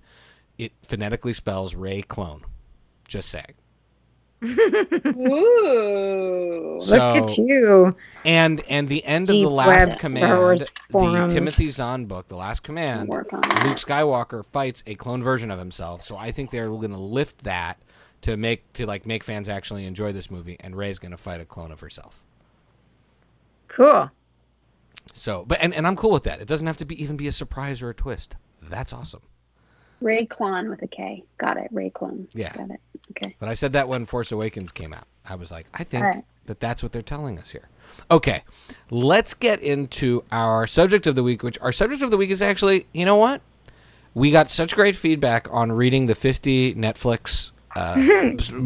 Speaker 2: it phonetically spells Ray clone. Just saying.
Speaker 1: Ooh.
Speaker 2: So-
Speaker 3: Look at you.
Speaker 2: And and the end
Speaker 3: Deep
Speaker 2: of the last
Speaker 3: web
Speaker 2: command, the. Timothy Zahn book, the last command, Luke. Skywalker fights a clone version of himself. So I think they're going to lift that to make to like make fans actually enjoy this movie, and Rey's going to fight a clone of herself.
Speaker 3: Cool.
Speaker 2: So, but and, and I'm cool with that. It doesn't have to be even be a surprise or a twist. That's awesome.
Speaker 1: Ray Clon with a K. Got it. Ray Clon.
Speaker 2: Yeah.
Speaker 1: Got it. Okay.
Speaker 2: But I said that when Force Awakens came out. I was like, I think
Speaker 1: All right.
Speaker 2: that that's what they're telling us here. Okay, let's get into our subject of the week, which our subject of the week is actually, you know what? We got such great feedback on reading the 50 Netflix uh,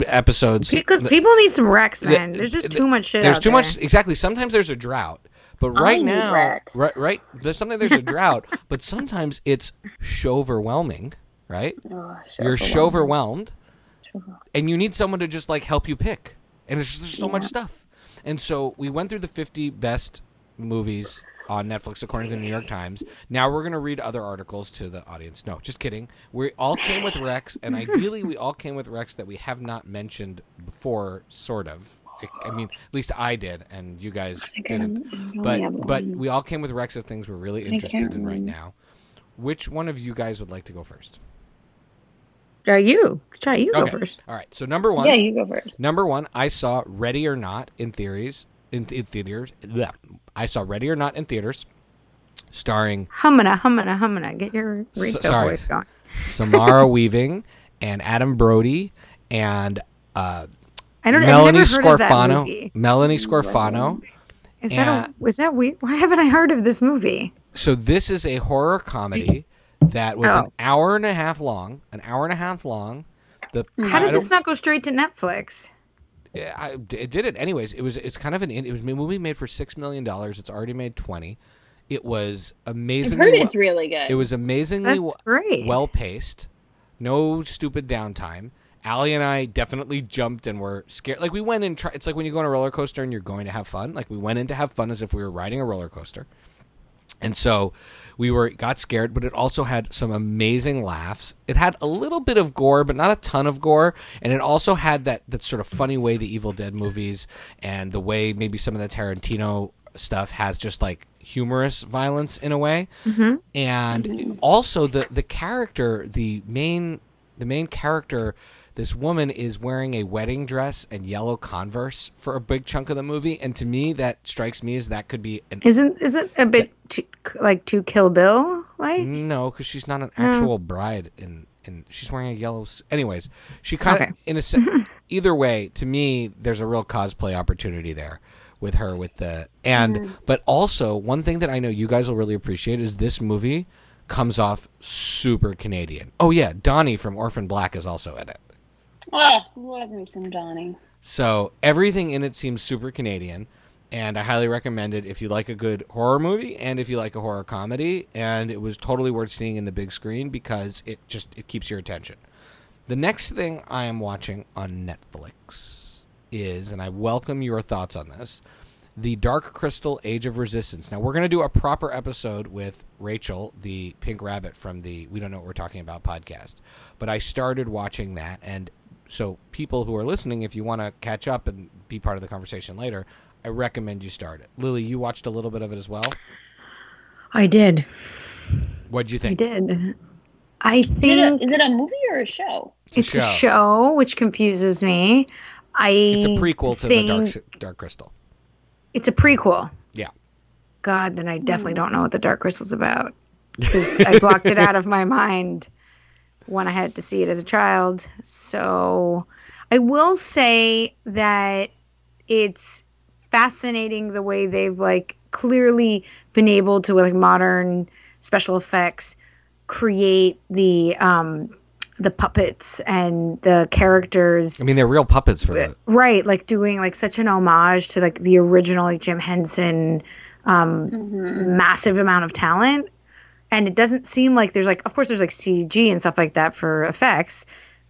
Speaker 2: episodes.
Speaker 3: Because people need some Rex,
Speaker 2: the-
Speaker 3: man. There's just
Speaker 2: the-
Speaker 3: too much shit.
Speaker 2: There's
Speaker 3: out
Speaker 2: too
Speaker 3: there.
Speaker 2: much. Exactly. Sometimes there's a drought, but right
Speaker 1: need
Speaker 2: now,
Speaker 1: Rex.
Speaker 2: right, right. There's something. There's a drought, but sometimes it's overwhelming. Right?
Speaker 1: Oh,
Speaker 2: You're
Speaker 1: overwhelmed.
Speaker 2: overwhelmed and you need someone to just like help you pick and it's just so much stuff. And so we went through the 50 best movies on netflix according to the new york times. Now we're going to read other articles to the audience. No just kidding. We all came with rex and ideally we all came with rex that we have not mentioned before sort of. I mean at least i did and you guys didn't. but but we all came with rex of things we're really interested in right now. Which one of you guys would like to go first
Speaker 3: Try you. Try you go first.
Speaker 2: all right so number one
Speaker 1: Yeah, you go first.
Speaker 2: Number one, I saw Ready or Not in theories in, in theaters. bleh. I saw Ready or Not in theaters, starring
Speaker 3: Hummina, hummina, hummina. Get your Rico
Speaker 2: sorry.
Speaker 3: voice going.
Speaker 2: Samara Weaving and Adam Brody and uh,
Speaker 3: I don't.
Speaker 2: Melanie
Speaker 3: I've never heard of that
Speaker 2: Scrofano.
Speaker 3: movie.
Speaker 2: Melanie Scrofano.
Speaker 3: Is that a, was that weird? Why haven't I heard of this movie?
Speaker 2: So this is a horror comedy that was an
Speaker 3: Oh.
Speaker 2: hour and a half long. An hour and a half long. The
Speaker 3: How did this not go straight to Netflix?
Speaker 2: Yeah, I, it did it anyways. It was it's kind of an it was a movie made for six million dollars. It's already made twenty. It was
Speaker 1: I've
Speaker 2: amazingly.
Speaker 1: heard
Speaker 2: well-
Speaker 1: it's really good.
Speaker 2: It was amazingly well paced. No stupid downtime. Allie and I definitely jumped and were scared. Like we went and Try, it's like when you go on a roller coaster and you're going to have fun. Like we went in to have fun as if we were riding a roller coaster. And so we were got scared, but it also had some amazing laughs. It had a little bit of gore, but not a ton of gore, and it also had that that sort of funny way the Evil Dead movies and the way maybe some of the Tarantino stuff has just like humorous violence in a way. Mm-hmm. And also the the character, the main the main character this woman is wearing a wedding dress and yellow Converse for a big chunk of the movie, and to me, that strikes me as that could be an
Speaker 3: Isn't is it a bit too, like to Kill Bill like?
Speaker 2: no, because she's not an actual hmm. bride in and she's wearing a yellow. Anyways, she kind of
Speaker 3: Okay.
Speaker 2: in a se- either way to me, there's a real cosplay opportunity there with her with the and hmm. but also one thing that I know you guys will really appreciate is this movie comes off super Canadian. Oh yeah, Donnie from Orphan Black is also in it.
Speaker 1: Oh, Donnie.
Speaker 2: So everything in it seems super Canadian, and I highly recommend it if you like a good horror movie and if you like a horror comedy. And it was totally worth seeing in the big screen because it just it keeps your attention. The next thing I am watching on Netflix is, and I welcome your thoughts on this, the Dark Crystal Age of Resistance. Now we're going to do a proper episode with Rachel, the Pink Rabbit from the We Don't Know What We're Talking About podcast. But I started watching that, and so people who are listening, if you want to catch up and be part of the conversation later, I recommend you start it. Lily, you watched a little bit of it as well.
Speaker 3: I did.
Speaker 2: What'd you think?
Speaker 3: I did. I
Speaker 1: Is it,
Speaker 3: think
Speaker 1: a, is it a movie or a show?
Speaker 3: it's a show, which confuses me. I
Speaker 2: It's a prequel to
Speaker 3: think
Speaker 2: the Dark Dark Crystal.
Speaker 3: It's a prequel.
Speaker 2: Yeah.
Speaker 3: God, then I definitely hmm. don't know what the Dark Crystal's about because I blocked it out of my mind when I had to see it as a child. So I will say that it's fascinating the way they've like clearly been able to with like modern special effects create the um the puppets and the characters
Speaker 2: I mean, they're real puppets for the.
Speaker 3: right like doing like such an homage to like the original like jim henson um massive amount of talent and it doesn't seem like there's like of course there's like cg and stuff like that for effects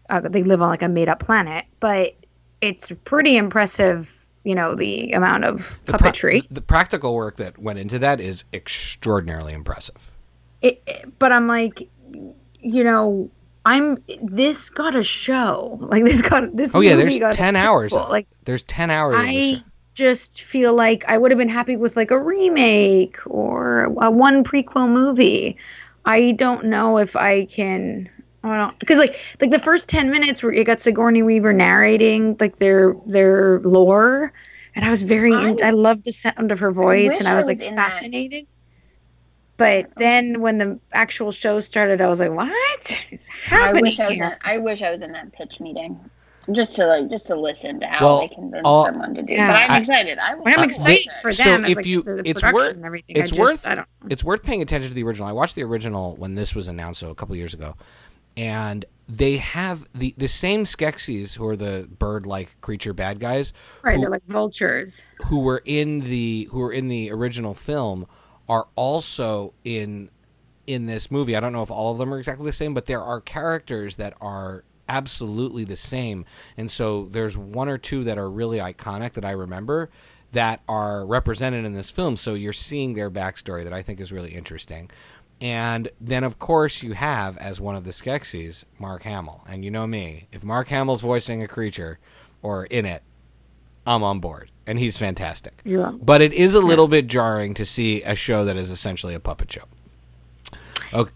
Speaker 3: uh, they live on like a made up planet but it's pretty impressive you know the amount of
Speaker 2: the pra-
Speaker 3: puppetry
Speaker 2: the practical work that went into that is extraordinarily impressive.
Speaker 3: it, it- but i'm like you know i'm this got a show like this got this
Speaker 2: Oh yeah, there's
Speaker 3: got
Speaker 2: ten hours.
Speaker 3: sequel. like
Speaker 2: there's ten hours. of the
Speaker 3: I. just feel like I would have been happy with like a remake or a one prequel movie. I don't know if I can. I don't because like like the first ten minutes where you got Sigourney Weaver narrating like their their lore, and I was very
Speaker 1: I-
Speaker 3: I, I loved the sound of her voice,
Speaker 1: wish
Speaker 3: and I
Speaker 1: I
Speaker 3: was
Speaker 1: was
Speaker 3: like
Speaker 1: in that.
Speaker 3: fascinated. But then when the actual show started, I was like, "What is
Speaker 1: I
Speaker 3: happening
Speaker 1: wish I was.
Speaker 3: here?"
Speaker 1: In, I wish I was in that pitch meeting, just to like just to listen to how
Speaker 2: Well,
Speaker 1: they convince
Speaker 2: all-
Speaker 1: someone to do.
Speaker 3: Yeah.
Speaker 1: But I'm
Speaker 2: I-
Speaker 1: excited. I,
Speaker 3: But I'm
Speaker 2: Uh,
Speaker 3: excited
Speaker 2: they-
Speaker 3: for them. as,
Speaker 2: if
Speaker 3: like,
Speaker 2: you-
Speaker 3: the, the
Speaker 2: it's worth-
Speaker 3: and everything.
Speaker 2: it's
Speaker 3: I just,
Speaker 2: worth-
Speaker 3: I don't.
Speaker 2: it's worth paying attention to the original. I watched the original when this was announced, so a couple years ago, and they have the the same Skeksis who are the bird like creature bad guys
Speaker 3: Right,
Speaker 2: who,
Speaker 3: they're like vultures.
Speaker 2: who were in the who were in the original film are also in in this movie. I don't know if all of them are exactly the same, but there are characters that are absolutely the same. And so there's one or two that are really iconic that I remember that are represented in this film. So you're seeing their backstory that I think is really interesting. And then, of course, you have as one of the Skeksis, Mark Hamill. And you know me, if Mark Hamill's voicing a creature or in it, I'm on board, and he's fantastic.
Speaker 3: Yeah.
Speaker 2: But it is a little bit jarring to see a show that is essentially a puppet show.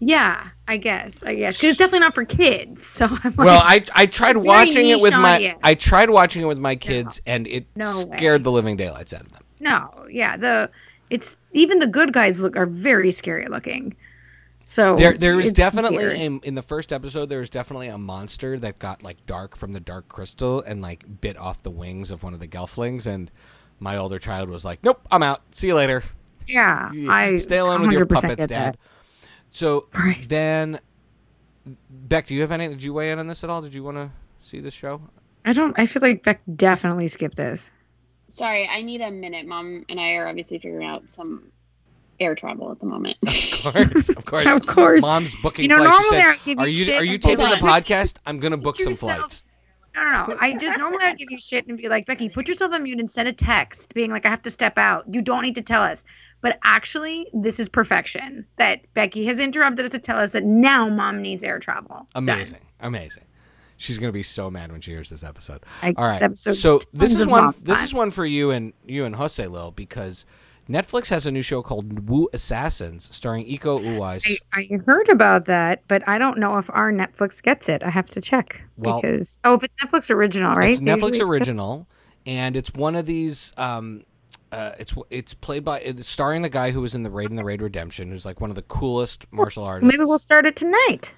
Speaker 3: Yeah, I guess. I guess because it's definitely not for kids. So I'm like,
Speaker 2: Well, I I tried watching it with my. I tried watching it with my kids, and it
Speaker 3: No
Speaker 2: scared the living daylights out of them.
Speaker 3: no, yeah, the it's even the good guys look are very scary looking. So
Speaker 2: There there is definitely a, in the first episode there was definitely a monster that got like dark from the dark crystal and like bit off the wings of one of the gelflings, and my older child was like, "Nope, I'm out. See you later."
Speaker 3: yeah. I
Speaker 2: Stay alone with your puppets, Dad.
Speaker 3: that.
Speaker 2: So
Speaker 3: Right.
Speaker 2: then, Beck, do you have any? Did you weigh in on this at all? Did you want to see this show?
Speaker 3: I don't. I feel like Beck definitely skipped this.
Speaker 1: Sorry, I need a minute. Mom and I are obviously figuring out some air travel at the moment.
Speaker 2: Of course, of course,
Speaker 3: Of course.
Speaker 2: Mom's booking
Speaker 3: You know,
Speaker 2: flights. She
Speaker 3: normally
Speaker 2: said,
Speaker 3: I give you
Speaker 2: "Are you
Speaker 3: shit
Speaker 2: are you
Speaker 3: and
Speaker 2: taping the podcast? I'm gonna book some flights."
Speaker 3: No, no, no. I just normally I'd give you shit and be like, Becky, put yourself on mute and send a text being like, I have to step out. You don't need to tell us. But actually, this is perfection that Becky has interrupted us to tell us that now mom needs air travel. Done.
Speaker 2: Amazing, amazing. She's gonna be so mad when she hears this episode.
Speaker 3: I-
Speaker 2: All
Speaker 3: episode
Speaker 2: so this is one. This is one for you and you and Jose Lil because Netflix has a new show called Wu Assassins starring Iko Uwais.
Speaker 3: I, I heard about that, but I don't know if our Netflix gets it. I have to check
Speaker 2: Well-
Speaker 3: because oh, if it's Netflix original, right?
Speaker 2: It's Netflix original, and it's one of these. Um, uh, it's it's played by it's starring the guy who was in the Raid and the Raid Redemption, who's like one of the coolest martial artists.
Speaker 3: Maybe we'll start it tonight.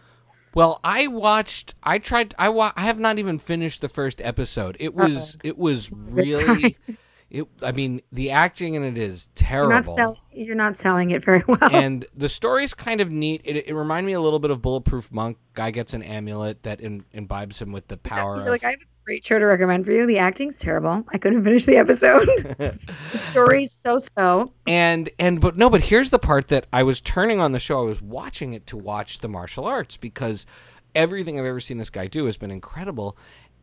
Speaker 2: Well, I watched. I tried. I wa- I have not even finished the first episode. It was. It was really. It. I mean, the acting in it is
Speaker 3: You're not,
Speaker 2: terrible.
Speaker 3: sell- you're not selling it very well.
Speaker 2: and the story is kind of neat. It, it reminded me a little bit of Bulletproof Monk. Guy gets an amulet that in, imbibes him with the power.
Speaker 3: You're
Speaker 2: of,
Speaker 3: like, I have a great show to recommend for you. The acting's terrible. I couldn't finish the episode. the story's so so.
Speaker 2: and and but no, but here's the part that I was turning on the show. I was watching it to watch the martial arts because everything I've ever seen this guy do has been incredible,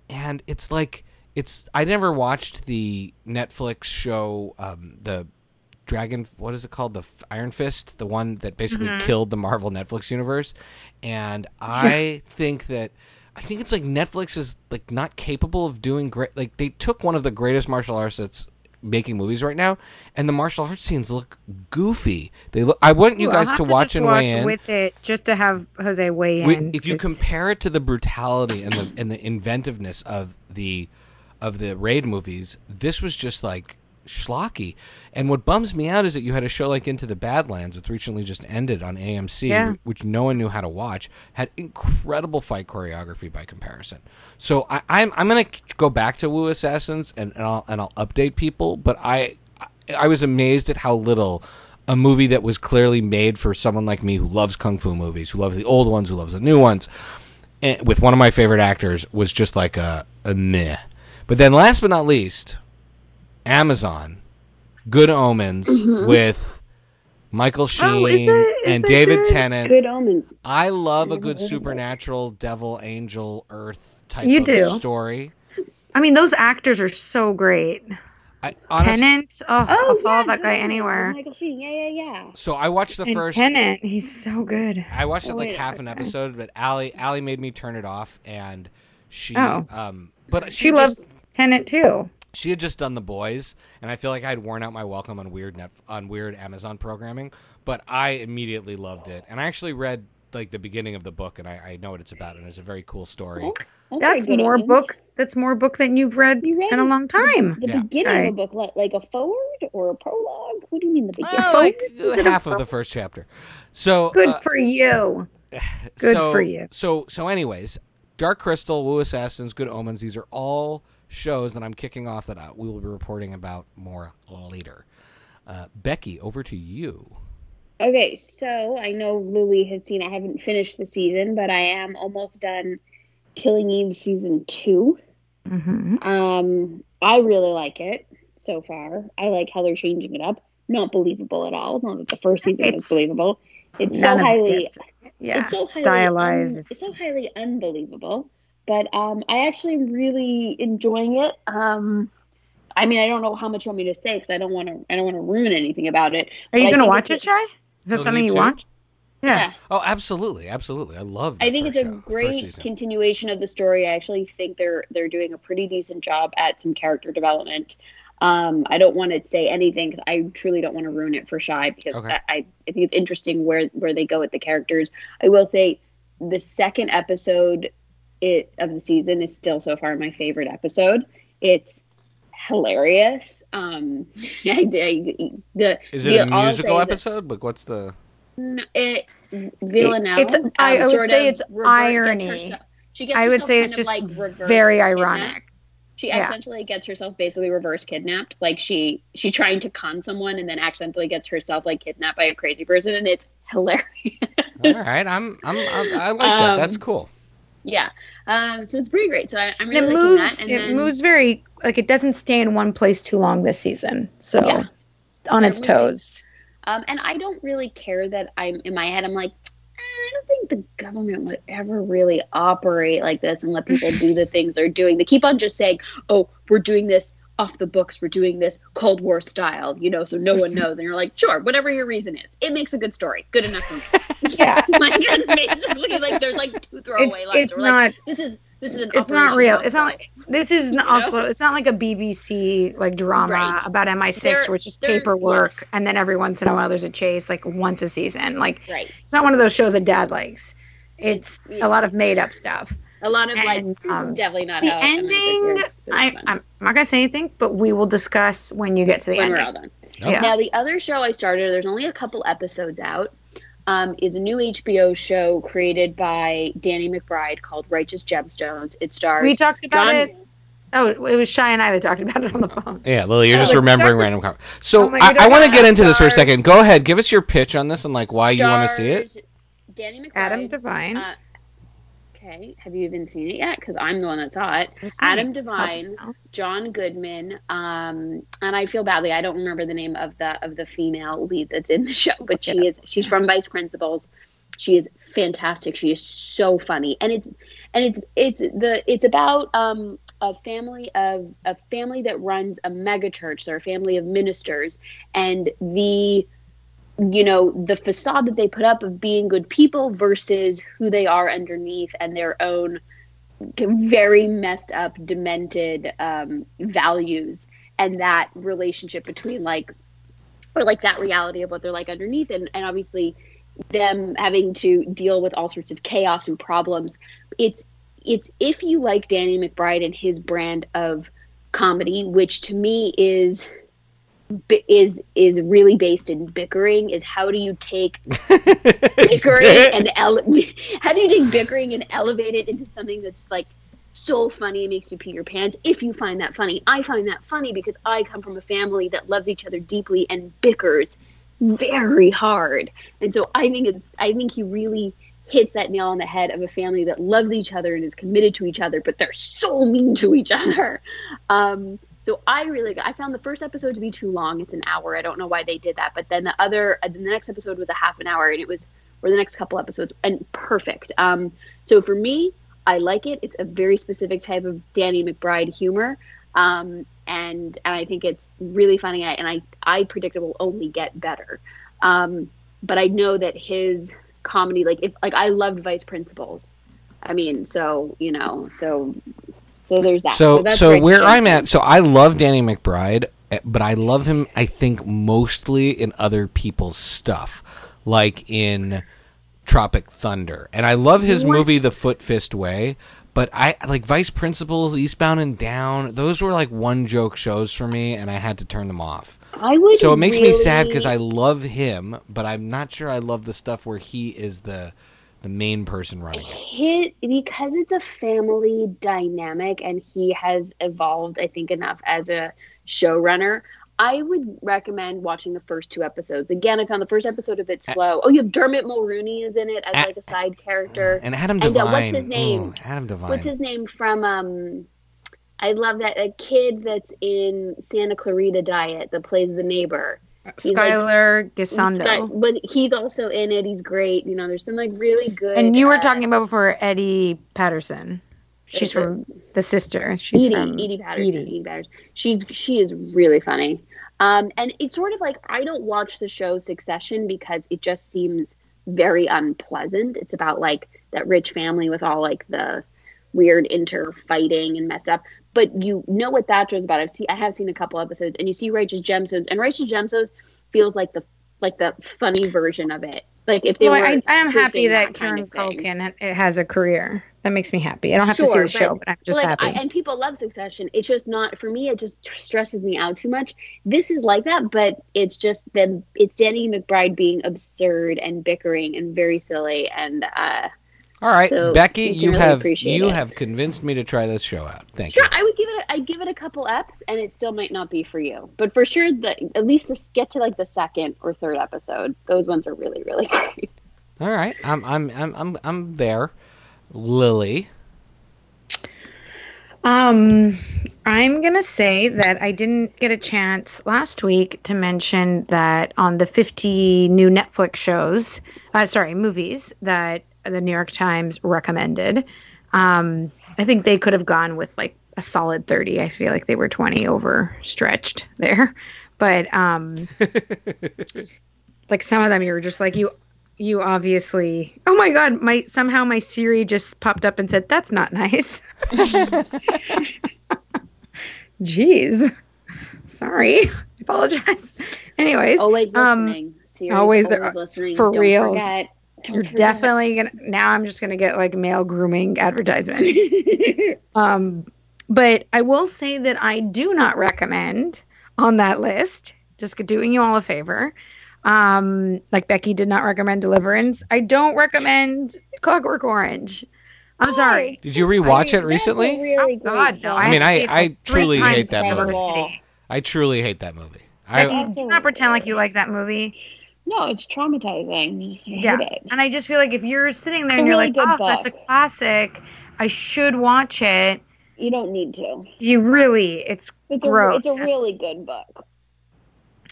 Speaker 2: and it's like it's. I never watched the Netflix show, um, the Dragon. What is it called? The F- Iron Fist, the one that basically killed the Marvel Netflix universe, and I think that. I think it's like Netflix is like not capable of doing great. Like they took one of the greatest martial arts that's making movies right now, and the martial arts scenes look goofy. They look. I want you
Speaker 3: Ooh,
Speaker 2: guys
Speaker 3: have
Speaker 2: to watch and
Speaker 3: watch
Speaker 2: weigh in.
Speaker 3: with it just to have Jose weigh
Speaker 2: We-
Speaker 3: in.
Speaker 2: if you
Speaker 3: It's-
Speaker 2: compare it to the brutality and the and the inventiveness of the of the raid movies, this was just like schlocky. And what bums me out is that you had a show like Into the Badlands, which recently just ended on AMC,
Speaker 3: Yeah.
Speaker 2: which no one knew how to watch, had incredible fight choreography by comparison. So I, I'm I'm gonna go back to Wu Assassins and, and I'll and I'll update people, but I I- I was amazed at how little a movie that was clearly made for someone like me who loves kung fu movies, who loves the old ones, who loves the new ones, and with one of my favorite actors was just like a, a meh. But then, last but not least, Amazon, Good Omens with Michael Sheen
Speaker 3: Oh, is it- is
Speaker 2: and David
Speaker 3: good?
Speaker 2: Tennant.
Speaker 1: Good omens.
Speaker 2: I love a good supernatural devil, angel, earth type
Speaker 3: You
Speaker 2: of
Speaker 3: do.
Speaker 2: story.
Speaker 3: I mean, those actors are so great.
Speaker 2: I, honest-
Speaker 3: Tennant, oh, I'll follow
Speaker 1: yeah,
Speaker 3: that guy
Speaker 1: Good Omens with
Speaker 3: anywhere.
Speaker 1: Michael Sheen. Yeah, yeah, yeah.
Speaker 2: So I watched the
Speaker 3: And
Speaker 2: first.
Speaker 3: Tennant, he's so good.
Speaker 2: I watched it
Speaker 1: Oh,
Speaker 2: like
Speaker 1: wait,
Speaker 2: half an episode, but Allie Allie made me turn it off, and she
Speaker 3: Oh.
Speaker 2: um, but
Speaker 3: She
Speaker 2: had
Speaker 3: loves
Speaker 2: just-
Speaker 3: Tennant too.
Speaker 2: she had just done the boys, and I feel like I had worn out my welcome on weird net on weird Amazon programming, but I immediately loved it, and I actually read like the beginning of the book, and I, I know what it's about, and it's a very cool story.
Speaker 1: Okay,
Speaker 3: That's
Speaker 1: Good
Speaker 3: more
Speaker 1: Omens.
Speaker 3: book. That's more book than you've read,
Speaker 1: You read
Speaker 3: in a long time.
Speaker 1: The
Speaker 2: Yeah.
Speaker 1: beginning
Speaker 3: Right.
Speaker 1: of a book, like, like a forward or a prologue? What do you mean the beginning?
Speaker 2: Uh, like
Speaker 3: Is
Speaker 2: half of the first chapter. So
Speaker 3: Good
Speaker 2: uh,
Speaker 3: for you. Good
Speaker 2: so,
Speaker 3: for you.
Speaker 2: So so anyways, Dark Crystal, Wu Assassins, Good Omens, these are all shows that I'm kicking off that I, we will be reporting about more later. Uh, Becky, over to you.
Speaker 1: Okay, so I know Lily has seen. I haven't finished the season, but I am almost done. Killing Eve season two.
Speaker 3: hmm
Speaker 1: Um, I really like it so far. I like how they're changing it up. Not believable at all. Not that the first season was
Speaker 3: It's-
Speaker 1: believable. It's so highly.
Speaker 3: it's- yeah,
Speaker 1: it's so highly
Speaker 3: stylized.
Speaker 1: un- it's so highly unbelievable. But um, I actually am really enjoying it. Um, I mean, I don't know how much you want me to say because I don't want to. I don't want to ruin anything about it.
Speaker 3: Are you gonna watch it,
Speaker 1: it's
Speaker 3: Shy? Is that
Speaker 2: Killing
Speaker 3: something you
Speaker 2: too?
Speaker 3: watched?
Speaker 1: Yeah.
Speaker 3: Yeah.
Speaker 2: Oh, absolutely, absolutely. I love. It.
Speaker 1: I think it's a
Speaker 2: show,
Speaker 1: great continuation of the story. I actually think they're they're doing a pretty decent job at some character development. Um, I don't want to say anything because I truly don't want to ruin it for Shy because
Speaker 2: Okay.
Speaker 1: I, I, I think it's interesting where where they go with the characters. I will say the second episode it of the season is still so far my favorite episode. It's hilarious. Um, I, I, the
Speaker 2: Is it
Speaker 1: the-
Speaker 2: a
Speaker 1: all I'll
Speaker 2: musical
Speaker 1: say is that-
Speaker 2: episode? Like, what's the?
Speaker 1: no, it Villanelle.
Speaker 3: It's- I- I would say it's
Speaker 1: revert-
Speaker 3: irony.
Speaker 1: herself- she gets
Speaker 3: I would say it's just
Speaker 1: like reverse
Speaker 3: very
Speaker 1: kidnapped.
Speaker 3: ironic.
Speaker 1: She
Speaker 3: Yeah.
Speaker 1: essentially gets herself basically reverse kidnapped. Like she she trying to con someone and then accidentally gets herself like kidnapped by a crazy person, and it's hilarious.
Speaker 2: All right, I'm, I'm, I'm I like that.
Speaker 1: Um,
Speaker 2: That's cool.
Speaker 1: Yeah, um, so it's pretty great. So I, I'm
Speaker 3: And
Speaker 1: really
Speaker 3: it
Speaker 1: liking
Speaker 3: moves.
Speaker 1: that. And
Speaker 3: it
Speaker 1: then,
Speaker 3: moves very like it doesn't stay in one place too long this season. So
Speaker 1: Yeah.
Speaker 3: on
Speaker 1: Yeah,
Speaker 3: its
Speaker 1: really.
Speaker 3: toes.
Speaker 1: Um, and I don't really care that I'm in my head. I'm like, "Eh, I don't think the government would ever really operate like this and let people do the things they're doing. They keep on just saying, "Oh, we're doing this off the books. We're doing this Cold War style," you know, so no one knows. And you're like, "Sure, whatever your reason is, it makes a good story. Good enough for me."
Speaker 3: Yeah.
Speaker 1: like basically like there's like two throwaway
Speaker 3: It's
Speaker 1: lines.
Speaker 3: it's
Speaker 1: We're like,
Speaker 3: not
Speaker 1: this is this is an.
Speaker 3: it's not real. It's not like this is not
Speaker 1: know?
Speaker 3: also it's not like a BBC like drama
Speaker 1: Right.
Speaker 3: about MI6
Speaker 1: There-
Speaker 3: where it's just paperwork
Speaker 1: yes.
Speaker 3: and then every once in a while there's a chase like once a season. Like
Speaker 1: right.
Speaker 3: it's not one of those shows that dad likes. It's
Speaker 1: It's-
Speaker 3: a lot of made up stuff.
Speaker 1: A lot of like
Speaker 3: And,
Speaker 1: this is
Speaker 3: um,
Speaker 1: definitely not
Speaker 3: The
Speaker 1: how
Speaker 3: ending,
Speaker 1: works, but it's
Speaker 3: I,
Speaker 1: fun.
Speaker 3: I'm not gonna say anything, but we will discuss when you get to the
Speaker 1: when we're all done.
Speaker 2: Okay.
Speaker 3: Yeah.
Speaker 1: Now the other show I started, there's only a couple episodes out. um, is a new HBO show created by Danny McBride called Righteous Gemstones. It stars.
Speaker 3: We talked about
Speaker 1: John-
Speaker 3: it. Oh, it was Shy and I that talked about it on the phone.
Speaker 2: Yeah, Lily, you're
Speaker 3: Oh,
Speaker 2: just
Speaker 3: like,
Speaker 2: remembering
Speaker 3: Dr.
Speaker 2: random. Com- so
Speaker 3: Oh my
Speaker 2: I, I want to get into this for a second. Go ahead, give us your pitch on this and like why you want to see it.
Speaker 1: Danny McBride.
Speaker 3: Adam Devine.
Speaker 1: Uh, okay, have you even seen it yet? Because I'm the one that saw it. Adam. Devine, John Goodman, um, and I feel badly. I don't remember the name of the of the female lead that's in the show, but she is she's from Vice Principals. She is fantastic. She is so funny, and it's and it's it's the it's about um, a family of a family that runs a mega church. They're a family of ministers, and the you know the facade that they put up of being good people versus who they are underneath and their own very messed up demented um, values and that relationship between like or like that reality of what they're like underneath and, and obviously them having to deal with all sorts of chaos and problems. It's it's if you like danny mcbride and his brand of comedy which to me is is is really based in bickering is how do you take bickering and ele- how do you take bickering and elevate it into something that's like so funny it makes you pee your pants if you find that funny? I find that funny because i come from a family that loves each other deeply and bickers very hard. And so i think it's i think he really hits that nail on the head of a family that loves each other and is committed to each other but they're so mean to each other. Um so I really, I found the first episode to be too long. It's an hour. I don't know why they did that. But then the other, uh, the next episode was a half an hour, and it was, or the next couple episodes, and perfect. Um, so for me, I like it. It's a very specific type of Danny McBride humor, um, and and I think it's really funny. And I I predict it will only get better. Um, but I know that his comedy, like if like I loved Vice Principals. I mean, so you know, so so there's that.
Speaker 2: So,
Speaker 1: that's
Speaker 2: so where I'm at, so I love Danny McBride, eh, but I love him. I think mostly in other people's stuff, like in Tropic Thunder, and I love his
Speaker 1: What?
Speaker 2: movie The Foot Fist Way. But I like Vice Principals, Eastbound and Down. Those were like one joke shows for me, and I had to turn them off.
Speaker 1: I would.
Speaker 2: So it makes me sad because I love him, but I'm not sure I love the stuff where he is the the main person running it.
Speaker 1: hit because it's a family dynamic and he has evolved i think enough as a showrunner i would recommend watching the first two episodes again i found the first episode a bit slow oh you have dermot mulroney is in it as like a side character
Speaker 2: And Adam
Speaker 1: And, uh,
Speaker 2: Devine.
Speaker 1: what's his name?
Speaker 2: Adam Devine.
Speaker 1: what's his name from um i love that a kid that's in santa clarita diet that plays the neighbor Like-
Speaker 3: Skylar Gisondo.
Speaker 1: Sky- but he's also in it he's great you know there's some like really good
Speaker 3: and you were
Speaker 1: uh,
Speaker 3: talking about before Eddie Patterson. She's from the sister. She's
Speaker 1: Edie,
Speaker 3: from
Speaker 1: Edie Patterson.
Speaker 3: Edie.
Speaker 1: Edie. Patterson. She's she is really funny. Um, and it's sort of like I don't watch the show Succession because it just seems very unpleasant. It's about like that rich family with all like the weird interfighting and messed up. But you know what that show's about. I've seen I have seen a couple episodes, and you see Righteous Gemstones, and Righteous Gemstones feels like the like the funny version of it. Like if they
Speaker 3: Well,
Speaker 1: were.
Speaker 3: I, I am happy that
Speaker 1: kind Kieran.
Speaker 3: Culkin ha- has a career. That makes me happy. I don't have to see
Speaker 1: Sure,
Speaker 3: the show,
Speaker 1: but-
Speaker 3: but I'm just
Speaker 1: like,
Speaker 3: happy.
Speaker 1: I, and people love Succession. It's just not for me. It just stresses me out too much. This is like that, but it's just them. It's Danny McBride being absurd and bickering and very silly. And uh,
Speaker 2: All right,
Speaker 1: So
Speaker 2: Becky,
Speaker 1: you really
Speaker 2: have you
Speaker 1: it.
Speaker 2: have convinced me to try this show out. Thank
Speaker 1: sure,
Speaker 2: you.
Speaker 1: Sure, I would give it. A, I'd give it a couple eps, and it still might not be for you. But for sure, the at least this get to like the second or third episode. Those ones are really really great.
Speaker 2: All right, I'm I'm I'm I'm I'm there. Lily,
Speaker 3: Um, I'm gonna say that I didn't get a chance last week to mention that on the 50 new Netflix shows, uh, sorry, movies that the New York Times recommended. Um, I think they could have gone with like a solid 30. I feel like they were 20 overstretched there, but um, like some of them, you were just like you. You obviously. Oh my God! My somehow my Siri just popped up and said that's not nice. Jeez. Sorry. I apologize. Anyways,
Speaker 1: Always
Speaker 3: Um,
Speaker 1: listening.
Speaker 3: Always
Speaker 1: always,
Speaker 3: there-
Speaker 1: listening.
Speaker 3: for
Speaker 1: Don't
Speaker 3: reals.
Speaker 1: Forget. Don't
Speaker 3: you're definitely gonna now I'm just gonna get like male grooming advertisements. um but I will say that I do not recommend on that list, just doing you all a favor. Um, like Becky did not recommend Deliverance. I don't recommend Clockwork Orange. I'm sorry.
Speaker 2: Did you rewatch
Speaker 1: I-
Speaker 2: it recently?
Speaker 1: Really
Speaker 3: Oh,
Speaker 1: great
Speaker 3: God, no.
Speaker 1: film.
Speaker 2: I mean, I- I truly hate that movie. I truly hate that movie. I,
Speaker 3: Becky, do not pretend like you like that movie.
Speaker 1: No, it's traumatizing. I
Speaker 3: Yeah.
Speaker 1: it.
Speaker 3: And I just feel like if you're sitting there
Speaker 1: It's
Speaker 3: and you're
Speaker 1: really
Speaker 3: like, oh, that's a classic. I should watch it.
Speaker 1: You don't need to.
Speaker 3: You really, it's
Speaker 1: It's
Speaker 3: gross.
Speaker 1: a it's a really good book.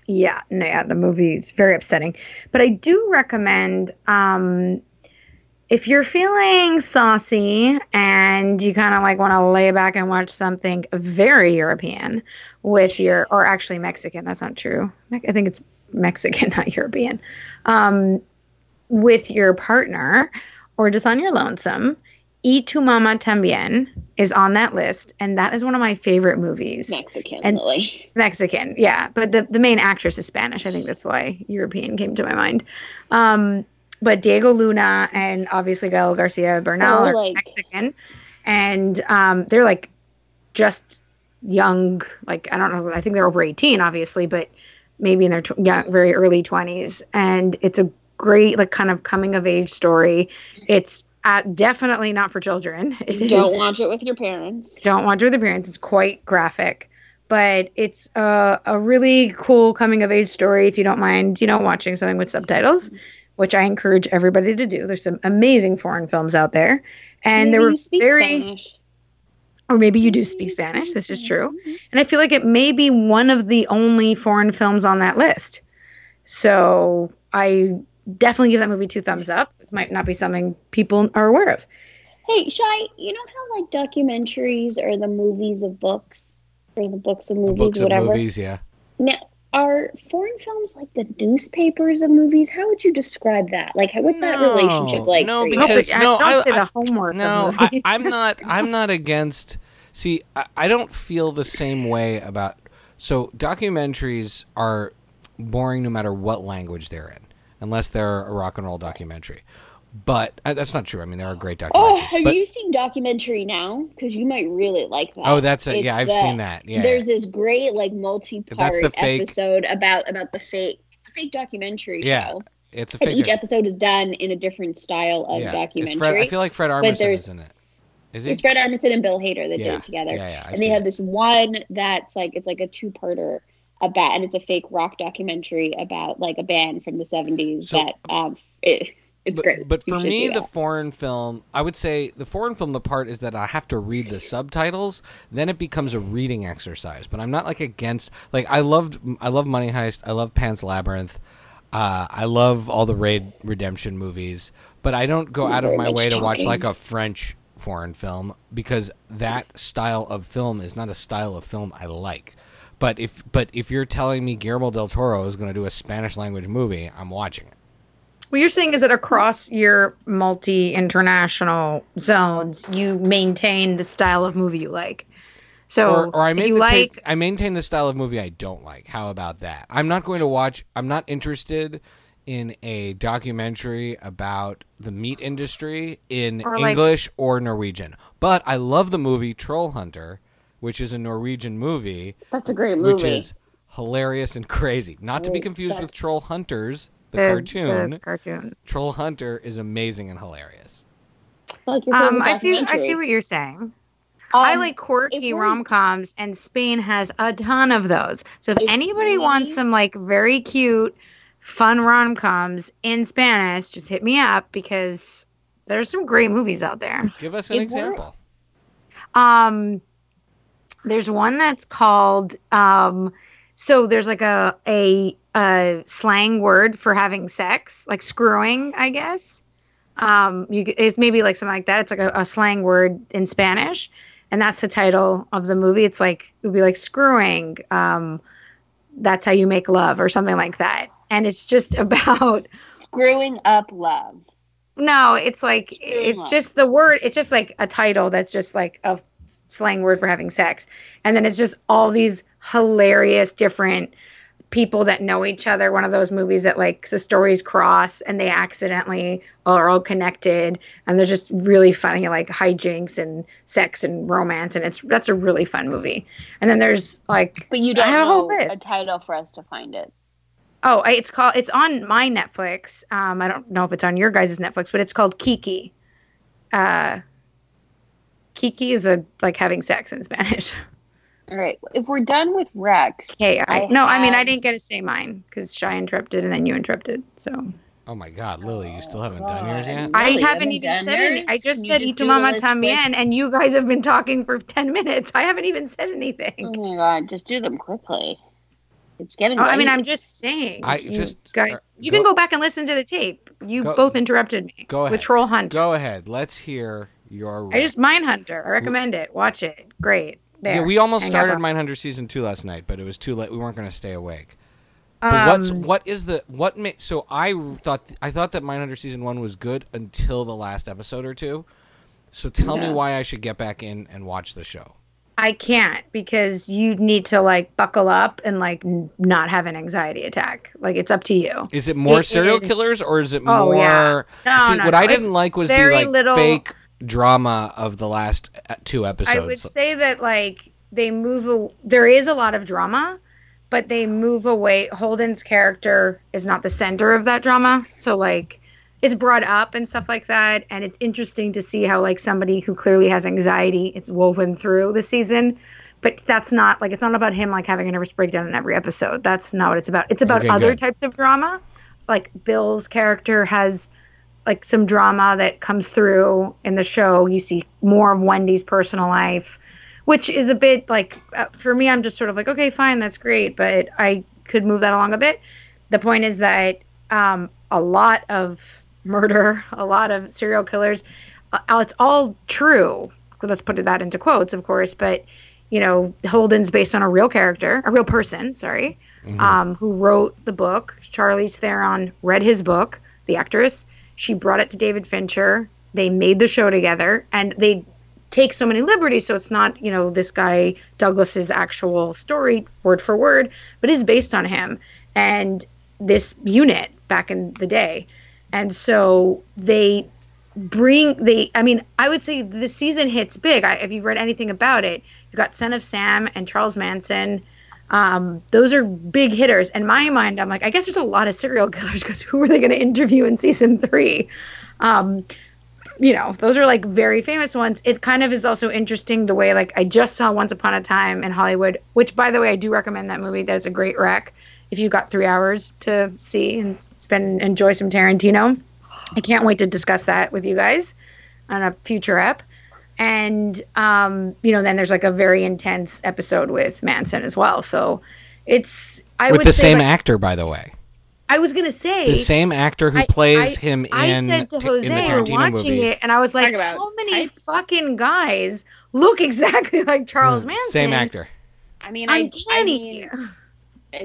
Speaker 3: Yeah, no, yeah, the movie is very upsetting. But I do recommend um if you're feeling saucy and you kind of like want to lay back and watch something very European with your, or actually Mexican, that's not true. I think it's Mexican, not European, um, with your partner or just on your lonesome, Y Tu Mama Tambien is on that list. And that is one of my favorite movies.
Speaker 1: Mexican,
Speaker 3: And-
Speaker 1: Lily.
Speaker 3: Mexican, yeah, but the the main actress is Spanish. I think that's why European came to my mind. Um, but Diego Luna and obviously Gael Garcia Bernal
Speaker 1: Oh,
Speaker 3: are
Speaker 1: like-
Speaker 3: Mexican, and um, they're like just young. Like I don't know. I think they're over eighteen, obviously, but maybe in their tw- young, very early twenties. And it's a great like kind of coming of age story. It's uh, definitely not for children. It is-
Speaker 1: Don't watch it with your parents.
Speaker 3: don't watch it with the parents. It's quite graphic, but it's a, a really cool coming of age story. If you don't mind, you know, watching something with subtitles, which I encourage everybody to do. There's some amazing foreign films out there, and
Speaker 1: Maybe
Speaker 3: they were very,
Speaker 1: Spanish.
Speaker 3: Or maybe you do speak Spanish. This is true, mm-hmm. and I feel like it may be one of the only foreign films on that list. So I definitely give that movie two thumbs up. It might not be something people are aware of.
Speaker 1: Hey, Shy, you know how like documentaries are the movies of books or the books of movies,
Speaker 2: books of
Speaker 1: whatever.
Speaker 2: movies, yeah.
Speaker 1: Now, are foreign films like the newspapers of movies? How would you describe that? Like, how- what's that relationship like?
Speaker 2: no,
Speaker 1: for you?
Speaker 3: No,
Speaker 2: Because-
Speaker 3: but, uh,
Speaker 2: no,
Speaker 3: don't
Speaker 2: I-
Speaker 3: say
Speaker 2: I-
Speaker 3: the homework.
Speaker 2: No,
Speaker 3: of
Speaker 2: I,
Speaker 3: movies.
Speaker 2: I'm not. I'm not against. See, I, I don't feel the same way about. So documentaries are boring no matter what language they're in, unless they're a rock and roll documentary. But uh, that's not true. I mean, there are great documentaries.
Speaker 1: Oh, have
Speaker 2: but,
Speaker 1: you seen documentary now? Because you might really like that.
Speaker 2: oh, that's it. Yeah, I've
Speaker 1: the-
Speaker 2: seen that. Yeah,
Speaker 1: There's this great like multi-part
Speaker 2: the fake-
Speaker 1: episode about about the fake fake documentary
Speaker 2: Yeah,
Speaker 1: show.
Speaker 2: it's a
Speaker 1: And
Speaker 2: fake.
Speaker 1: each episode is done in a different style of
Speaker 2: yeah,
Speaker 1: documentary.
Speaker 2: Fred, I feel like Fred Armisen is in it. Is?
Speaker 1: It's Fred Armisen and Bill Hader that
Speaker 2: yeah,
Speaker 1: did it together.
Speaker 2: Yeah, yeah. I've
Speaker 1: and they have
Speaker 2: it.
Speaker 1: this one that's like it's like a two-parter about and it's a fake rock documentary about like a band from the 70s
Speaker 2: So-
Speaker 1: that um it, it's
Speaker 2: but,
Speaker 1: great
Speaker 2: But for me, the foreign film, I would say the foreign film, the part is that I have to read the subtitles. Then it becomes a reading exercise. But I'm not like against. Like I loved, I love Money Heist. I love Pan's Labyrinth. Uh, I love all the Raid Redemption movies. But I don't go out of my way to watch like a French foreign film because that style of film is not a style of film I like. But if but if you're telling me Guillermo del Toro is going to do a Spanish language movie, I'm watching it.
Speaker 3: What you're saying is that across your multi international zones, you maintain the style of movie you like. So
Speaker 2: or, or I
Speaker 3: if you like,
Speaker 2: take, I maintain the style of movie I don't like. How about that? I'm not going to watch. I'm not interested in a documentary about the meat industry in
Speaker 3: Or like-
Speaker 2: English or Norwegian. But I love the movie Troll Hunter, which is a Norwegian movie,
Speaker 1: that's a great movie.
Speaker 2: which is hilarious and crazy. Not to be confused with Troll Hunters, the,
Speaker 3: the
Speaker 2: cartoon.
Speaker 3: the cartoon.
Speaker 2: Troll Hunter is amazing and hilarious.
Speaker 1: like your
Speaker 3: Um, I see. I see what you're saying. I
Speaker 1: Um,
Speaker 3: like quirky
Speaker 1: we're-
Speaker 3: rom coms, and Spain has a ton of those. So if
Speaker 1: If
Speaker 3: anybody
Speaker 1: we-
Speaker 3: wants some like very cute, fun rom coms in Spanish, just hit me up because there's some great movies out there.
Speaker 2: Give us an
Speaker 1: If
Speaker 2: example.
Speaker 3: Um, there's one that's called um, so there's like a a a slang word for having sex, like screwing, I guess. Um, you it's maybe like something like that. It's like a, a slang word in Spanish, and that's the title of the movie. It's like it would be like screwing. Um, that's how you make love, or something like that. And it's just about
Speaker 1: screwing up love
Speaker 3: no, it's like
Speaker 1: Screwing
Speaker 3: it's
Speaker 1: up.
Speaker 3: just the word. It's just like a title that's just like a slang word for having sex, and then it's just all these hilarious different people that know each other. One of those movies that like the stories cross and they accidentally are all connected, and they're just really funny, like hijinks and sex and romance, and it's that's a really fun movie. And then there's like
Speaker 1: but you don't
Speaker 3: have a
Speaker 1: know a title for us to find it
Speaker 3: Oh, I, it's called. It's on my Netflix. Um, I don't know if it's on your guys' Netflix, but it's called Kiki. Uh, Kiki is a like having sex in Spanish.
Speaker 1: All right. If we're done with Rex,
Speaker 3: Okay, I,
Speaker 1: I
Speaker 3: no, I mean I didn't get to say mine because Shy interrupted and then you interrupted. So
Speaker 2: Oh my God, Lily, you still haven't done yours yet?
Speaker 1: God.
Speaker 3: I
Speaker 1: Really?
Speaker 3: haven't
Speaker 1: Haven't
Speaker 3: even
Speaker 1: done
Speaker 3: said any. I just
Speaker 1: Can
Speaker 3: said
Speaker 1: just
Speaker 3: "Y tu
Speaker 1: do
Speaker 3: mamá
Speaker 1: list
Speaker 3: también," and you guys have been talking for ten minutes. I haven't even said anything.
Speaker 1: oh my god, just do them quickly. It's getting.
Speaker 3: Oh, I mean. I'm just saying.
Speaker 2: I
Speaker 3: you
Speaker 2: just-
Speaker 3: guys,
Speaker 2: uh,
Speaker 3: you
Speaker 2: go-
Speaker 3: can go back and listen to the tape. You
Speaker 2: Go-
Speaker 3: both interrupted me.
Speaker 2: go ahead.
Speaker 3: with Troll Hunt.
Speaker 2: Go ahead. Let's hear your.
Speaker 3: I just Mindhunter. I recommend it. Watch it. Great. There.
Speaker 2: yeah, we almost started. Mindhunter season two last night, but it was too late. We weren't going to stay awake. But what's
Speaker 3: Um,
Speaker 2: what is the what made so I thought I thought that Mindhunter season one was good until the last episode or two. So tell me why I should get back in and watch the show.
Speaker 3: I can't because you need to like buckle up and like n- not have an anxiety attack. Like it's up to you.
Speaker 2: Is it more
Speaker 3: It
Speaker 2: serial
Speaker 3: is-
Speaker 2: killers or is it
Speaker 3: Oh,
Speaker 2: more?
Speaker 3: yeah. No,
Speaker 2: See,
Speaker 3: no,
Speaker 2: what
Speaker 3: no,
Speaker 2: I
Speaker 3: it's
Speaker 2: didn't like was the
Speaker 3: very
Speaker 2: like
Speaker 3: little-
Speaker 2: fake drama of the last uh, two episodes.
Speaker 3: I would say that like they move. A, there is a lot of drama, but they move away. Holden's character is not the center of that drama, so like it's brought up and stuff like that, and it's interesting to see how like somebody who clearly has anxiety, it's woven through the season. But that's not like it's not about him like having a nervous breakdown in every episode. That's not what it's about. It's about
Speaker 2: Okay,
Speaker 3: other
Speaker 2: good.
Speaker 3: types of drama. Like Bill's character has like some drama that comes through in the show. You see more of Wendy's personal life, which is a bit like uh, for me. I'm just sort of like, okay, fine, that's great, but I could move that along a bit. The point is that um, a lot of murder, a lot of serial killers, uh, it's all true. Let's put that into quotes, of course, but you know, Holden's based on a real character, a real person, sorry, um, who wrote the book. Charlize Theron read his book, the actress. She brought it to David Fincher. They made the show together, and they take so many liberties. So it's not, you know, this guy Douglas's actual story, word for word, but is based on him and this unit back in the day. And so they bring they i mean i would say the season hits big I, if you've read anything about it you got son of sam and charles manson um, those are big hitters. In my mind i'm like i guess there's a lot of serial killers because who are they going to interview in season three? Um, you know those are like very famous ones. It kind of is also interesting the way like i just saw once upon a time in hollywood which by the way i do recommend that movie. That is a great rec. If you got three hours to see and spend enjoy some tarantino. I can't wait to discuss that with you guys on a future ep. And um, you know, then there's like a very intense episode with Manson as well. So it's I
Speaker 2: with
Speaker 3: would
Speaker 2: the
Speaker 3: say,
Speaker 2: same
Speaker 3: like-
Speaker 2: actor, by the way,
Speaker 3: I was gonna say
Speaker 2: the same actor who
Speaker 3: I-
Speaker 2: plays
Speaker 3: I-
Speaker 2: him
Speaker 3: I
Speaker 2: in
Speaker 3: said to Jose,
Speaker 2: in the
Speaker 3: we're watching
Speaker 2: movie.
Speaker 3: it, and I was like,
Speaker 1: Talk about
Speaker 3: how many
Speaker 1: type.
Speaker 3: fucking guys look exactly like Charles Manson?
Speaker 2: Hmm, Same actor.
Speaker 1: I mean, I, I
Speaker 3: Uncanny.
Speaker 1: mean,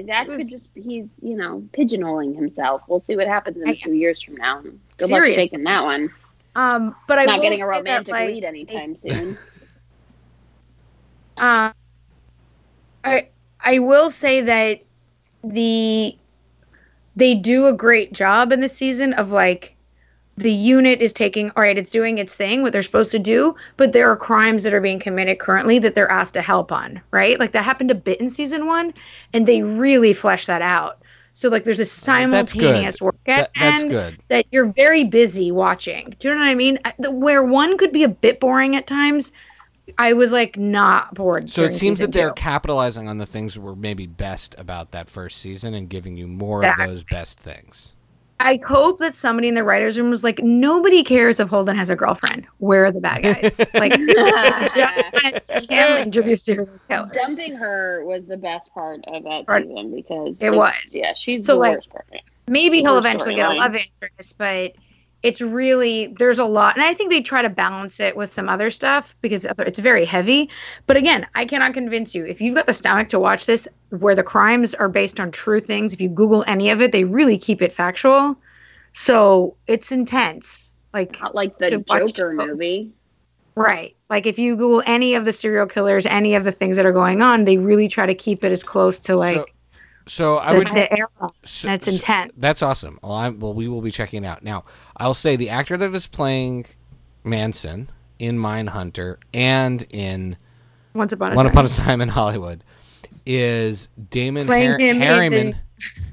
Speaker 1: that
Speaker 3: It
Speaker 1: could
Speaker 3: was-
Speaker 1: just he's you know pigeonholing himself. We'll see what happens in
Speaker 3: I-
Speaker 1: two years from now. Good luck taking that one.
Speaker 3: Um, but I'm
Speaker 1: Not getting a
Speaker 3: say that,
Speaker 1: romantic
Speaker 3: like,
Speaker 1: lead anytime soon.
Speaker 3: Um, I I will say that the they do a great job in the season of like the unit is taking all right it's doing its thing what they're supposed to do but there are crimes that are being committed currently that they're asked to help on right like that happened a bit in season one and they really flesh that out so like there's a simultaneous work at
Speaker 2: That, that's good.
Speaker 3: that you're very busy watching. Do you know what I mean? Where one could be a bit boring at times, I was like not bored.
Speaker 2: So it seems that they're
Speaker 3: two.
Speaker 2: capitalizing on the things that were maybe best about that first season and giving you more of those best things.
Speaker 3: I hope that somebody in the writers' room was like, nobody cares if Holden has a girlfriend. Where are the bad guys? like, I just want to see him interview serial killers.
Speaker 1: Dumping her was the best part of that
Speaker 3: Part-
Speaker 1: season because
Speaker 3: It was.
Speaker 1: Yeah, she's
Speaker 3: So,
Speaker 1: the
Speaker 3: like,
Speaker 1: worst part.
Speaker 3: maybe he'll
Speaker 1: Worst
Speaker 3: eventually get a love interest, but it's really there's a lot, and I think they try to balance it with some other stuff because it's very heavy. But again, I cannot convince you if you've got the stomach to watch this, where the crimes are based on true things. If you Google any of it, they really keep it factual, so it's intense. Like
Speaker 1: Not like the Joker
Speaker 3: both.
Speaker 1: movie.
Speaker 3: Right. Like if you Google any of the serial killers, any of the things that are going on, they really try to keep it as close to like
Speaker 2: so, so I
Speaker 3: the,
Speaker 2: would.
Speaker 3: the era.
Speaker 2: so-
Speaker 3: And it's
Speaker 2: so-
Speaker 3: intense.
Speaker 2: That's awesome. Well, I'm, well, we will be checking it out now. I'll say the actor that is playing Manson in Mindhunter and in
Speaker 3: Once upon a
Speaker 2: One
Speaker 3: time.
Speaker 2: Upon a Time in Hollywood is Damon Har- Herriman.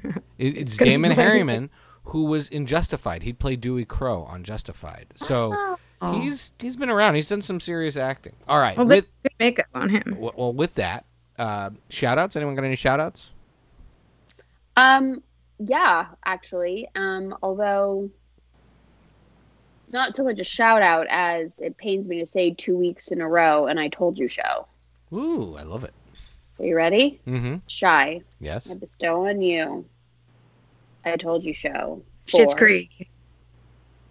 Speaker 3: the
Speaker 2: It, it's Damon. Herriman, who was in Justified. He played Dewey Crowe on Justified. So
Speaker 3: Oh.
Speaker 2: he's he's been around. He's done some serious acting. All right.
Speaker 3: well,
Speaker 2: with
Speaker 3: good makeup on him.
Speaker 2: well, with that, uh, shout outs. Anyone got any shout outs?
Speaker 1: Um, yeah, actually. Um, although it's not so much a shout out as it pains me to say two weeks in a row, and I told you so.
Speaker 2: Ooh, I love it.
Speaker 1: Are you ready?
Speaker 2: Mm-hmm.
Speaker 1: Shy.
Speaker 2: Yes.
Speaker 1: I bestow on you. I told you so.
Speaker 3: Schitt's
Speaker 1: for
Speaker 3: Creek.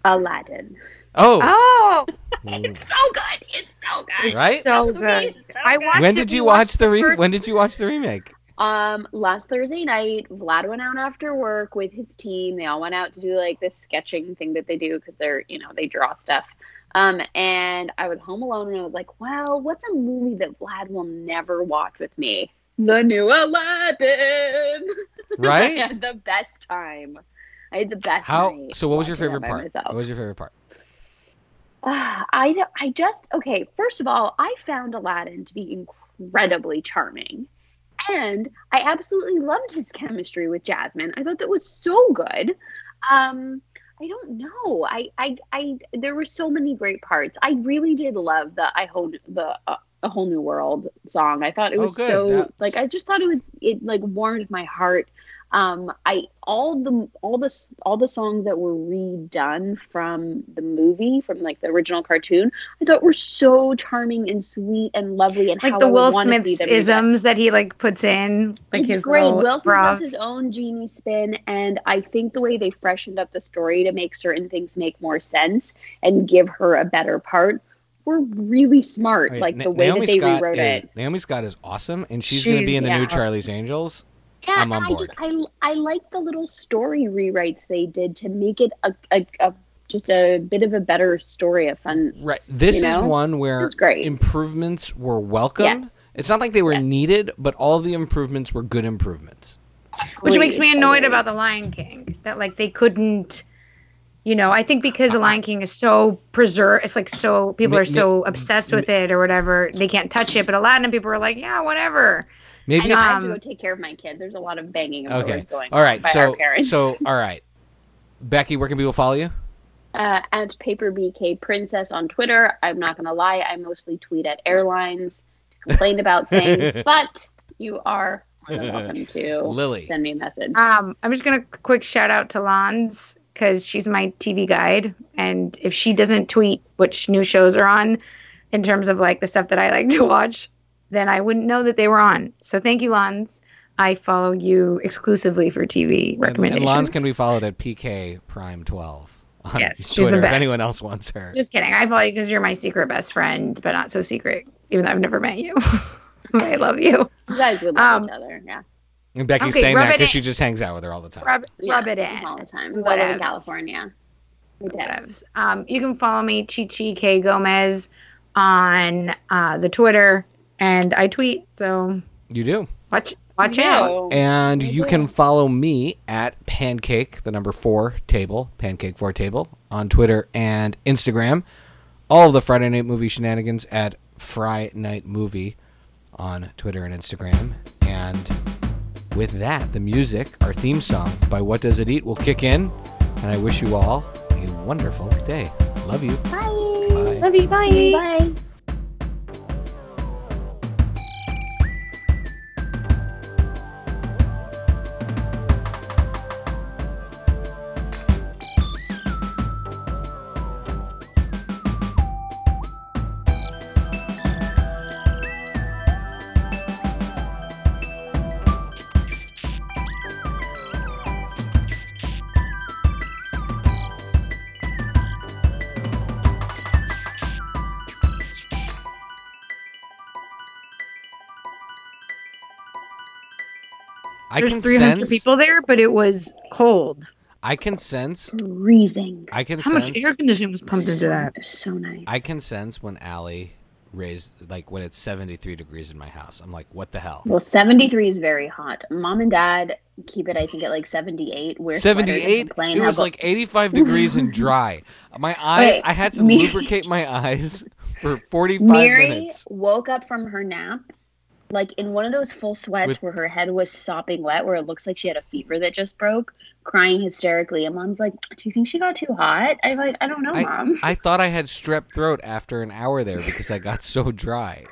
Speaker 1: Aladdin.
Speaker 2: Oh.
Speaker 3: Oh,
Speaker 2: it's
Speaker 1: So good. It's so good.
Speaker 2: Right?
Speaker 3: so
Speaker 1: Okay,
Speaker 3: good.
Speaker 1: it's so
Speaker 3: I
Speaker 1: good.
Speaker 3: watched
Speaker 2: when did
Speaker 3: we
Speaker 2: you watch the
Speaker 3: the
Speaker 2: re- When did you watch the remake?
Speaker 1: Um, last Thursday night, Vlad went out after work with his team. They all went out to do like this sketching thing that they do because they're, you know, they draw stuff. Um, and I was home alone and I was like, well, what's a movie that Vlad will never watch with me? The new Aladdin. I
Speaker 2: Right?
Speaker 1: had the best time. I had the best
Speaker 2: How? So, what was your favorite part? What was your favorite part?
Speaker 1: Ah, I I just okay. First of all, I found Aladdin to be incredibly charming, and I absolutely loved his chemistry with Jasmine. I thought that was so good. Um, I don't know. I I I there were so many great parts. I really did love the I whole the uh, a whole new world song. I thought it
Speaker 2: Oh,
Speaker 1: was
Speaker 2: good.
Speaker 1: so
Speaker 2: That-
Speaker 1: like I just thought it was it like warmed my heart. Um, I all the all the all the songs that were redone from the movie from like the original cartoon, I thought were so charming and sweet and lovely and
Speaker 3: like
Speaker 1: how
Speaker 3: the
Speaker 1: I
Speaker 3: Will
Speaker 1: wanna
Speaker 3: Smith's isms that he like puts in, like
Speaker 1: it's
Speaker 3: his
Speaker 1: great.
Speaker 3: little
Speaker 1: Will Smith
Speaker 3: props.
Speaker 1: does his own genie spin, and I think the way they freshened up the story to make certain things make more sense and give her a better part were really smart.
Speaker 2: Wait,
Speaker 1: like
Speaker 2: Na-
Speaker 1: the way
Speaker 2: Naomi
Speaker 1: that they
Speaker 2: Scott
Speaker 1: rewrote
Speaker 2: is,
Speaker 1: it.
Speaker 2: Naomi Scott is awesome, and she's, going to be in the new. Charlie's Angels.
Speaker 1: Yeah,
Speaker 2: I'm on
Speaker 1: and I just I I like the little story rewrites they did to make it a, a, a just a bit of a better story, a fun.
Speaker 2: Right. This
Speaker 1: You
Speaker 2: is
Speaker 1: know?
Speaker 2: one where
Speaker 1: great.
Speaker 2: improvements were welcome.
Speaker 1: Yes.
Speaker 2: It's not like they were
Speaker 1: Yes.
Speaker 2: needed, but all the improvements were good improvements.
Speaker 3: which makes me annoyed about the Lion King that like they couldn't. You know, I think because the Lion King is so preserved, it's like so people are so obsessed with it or whatever, they can't touch it. But Aladdin, people are like, yeah, whatever.
Speaker 1: I
Speaker 2: Maybe
Speaker 1: know I have to
Speaker 3: Um,
Speaker 1: go take care of my kid. There's a lot of banging of
Speaker 2: Okay.
Speaker 1: doors going
Speaker 2: All right.
Speaker 1: on by
Speaker 2: So
Speaker 1: our parents.
Speaker 2: so all right. Becky, where can people follow you?
Speaker 1: uh, at Paper BK Princess on Twitter. I'm not gonna lie, I mostly tweet at airlines to complain about things, but you are welcome to
Speaker 2: Lily.
Speaker 1: send me a message.
Speaker 3: Um, I'm just gonna quick shout out to Lons because she's my TV guide, and if she doesn't tweet which new shows are on, in terms of like the stuff that I like to watch, then I wouldn't know that they were on. So thank you, Lons. I follow you exclusively for TV
Speaker 2: And, and
Speaker 3: recommendations.
Speaker 2: Lons can be followed at PK Prime 12 on
Speaker 3: Yes, she's the
Speaker 2: Twitter if anyone else wants her.
Speaker 3: Just kidding. I follow you because you're my secret best friend, but not so secret, even though I've never met you. I love you.
Speaker 1: You guys would love
Speaker 3: um,
Speaker 1: each other, yeah.
Speaker 2: And Becky's
Speaker 3: Okay,
Speaker 2: saying that because she just hangs out with her all the time.
Speaker 3: Rub,
Speaker 1: yeah.
Speaker 3: rub it in.
Speaker 1: all the time. We live in California. We.
Speaker 3: Whatevs. Um, you can follow me, Chi Chi K Gomez, on uh, the Twitter, and I tweet. So
Speaker 2: You do.
Speaker 3: watch watch out.
Speaker 2: And you can follow me at pancake, the number four table, pancake four table on Twitter and Instagram. All of the Friday Night Movie shenanigans at Fry Night Movie on Twitter and Instagram. And with that, the music, our theme song by What Does It Eat will kick in. And I wish you all a wonderful day. Love you.
Speaker 1: Bye.
Speaker 2: Bye.
Speaker 3: Love you. Bye.
Speaker 1: Bye.
Speaker 2: I
Speaker 3: There's
Speaker 2: can
Speaker 3: 300
Speaker 2: sense.
Speaker 3: people there, but it was cold.
Speaker 2: I can sense.
Speaker 1: Freezing.
Speaker 2: I can sense
Speaker 3: How
Speaker 2: sense.
Speaker 3: much air conditioning was pumped into that?
Speaker 1: it was so nice.
Speaker 2: I can sense when Allie raised like when it's 73 degrees in my house. I'm like, what the hell?
Speaker 1: Well, 73 is very hot. Mom and dad keep it, I think, at like 78. Wear sweaters
Speaker 2: 78
Speaker 1: complain
Speaker 2: it was
Speaker 1: go-
Speaker 2: like 85 degrees and dry my eyes
Speaker 1: Wait,
Speaker 2: i had to
Speaker 1: me-
Speaker 2: lubricate my eyes for 45
Speaker 1: Mary
Speaker 2: minutes
Speaker 1: woke up from her nap like in one of those full sweats
Speaker 2: With-
Speaker 1: where her head was sopping wet, where it looks like she had a fever that just broke, crying hysterically. And mom's like, "Do you think she got too hot?" I'm like, "I don't know, mom."
Speaker 2: I thought I had strep throat after an hour there because I got so dry.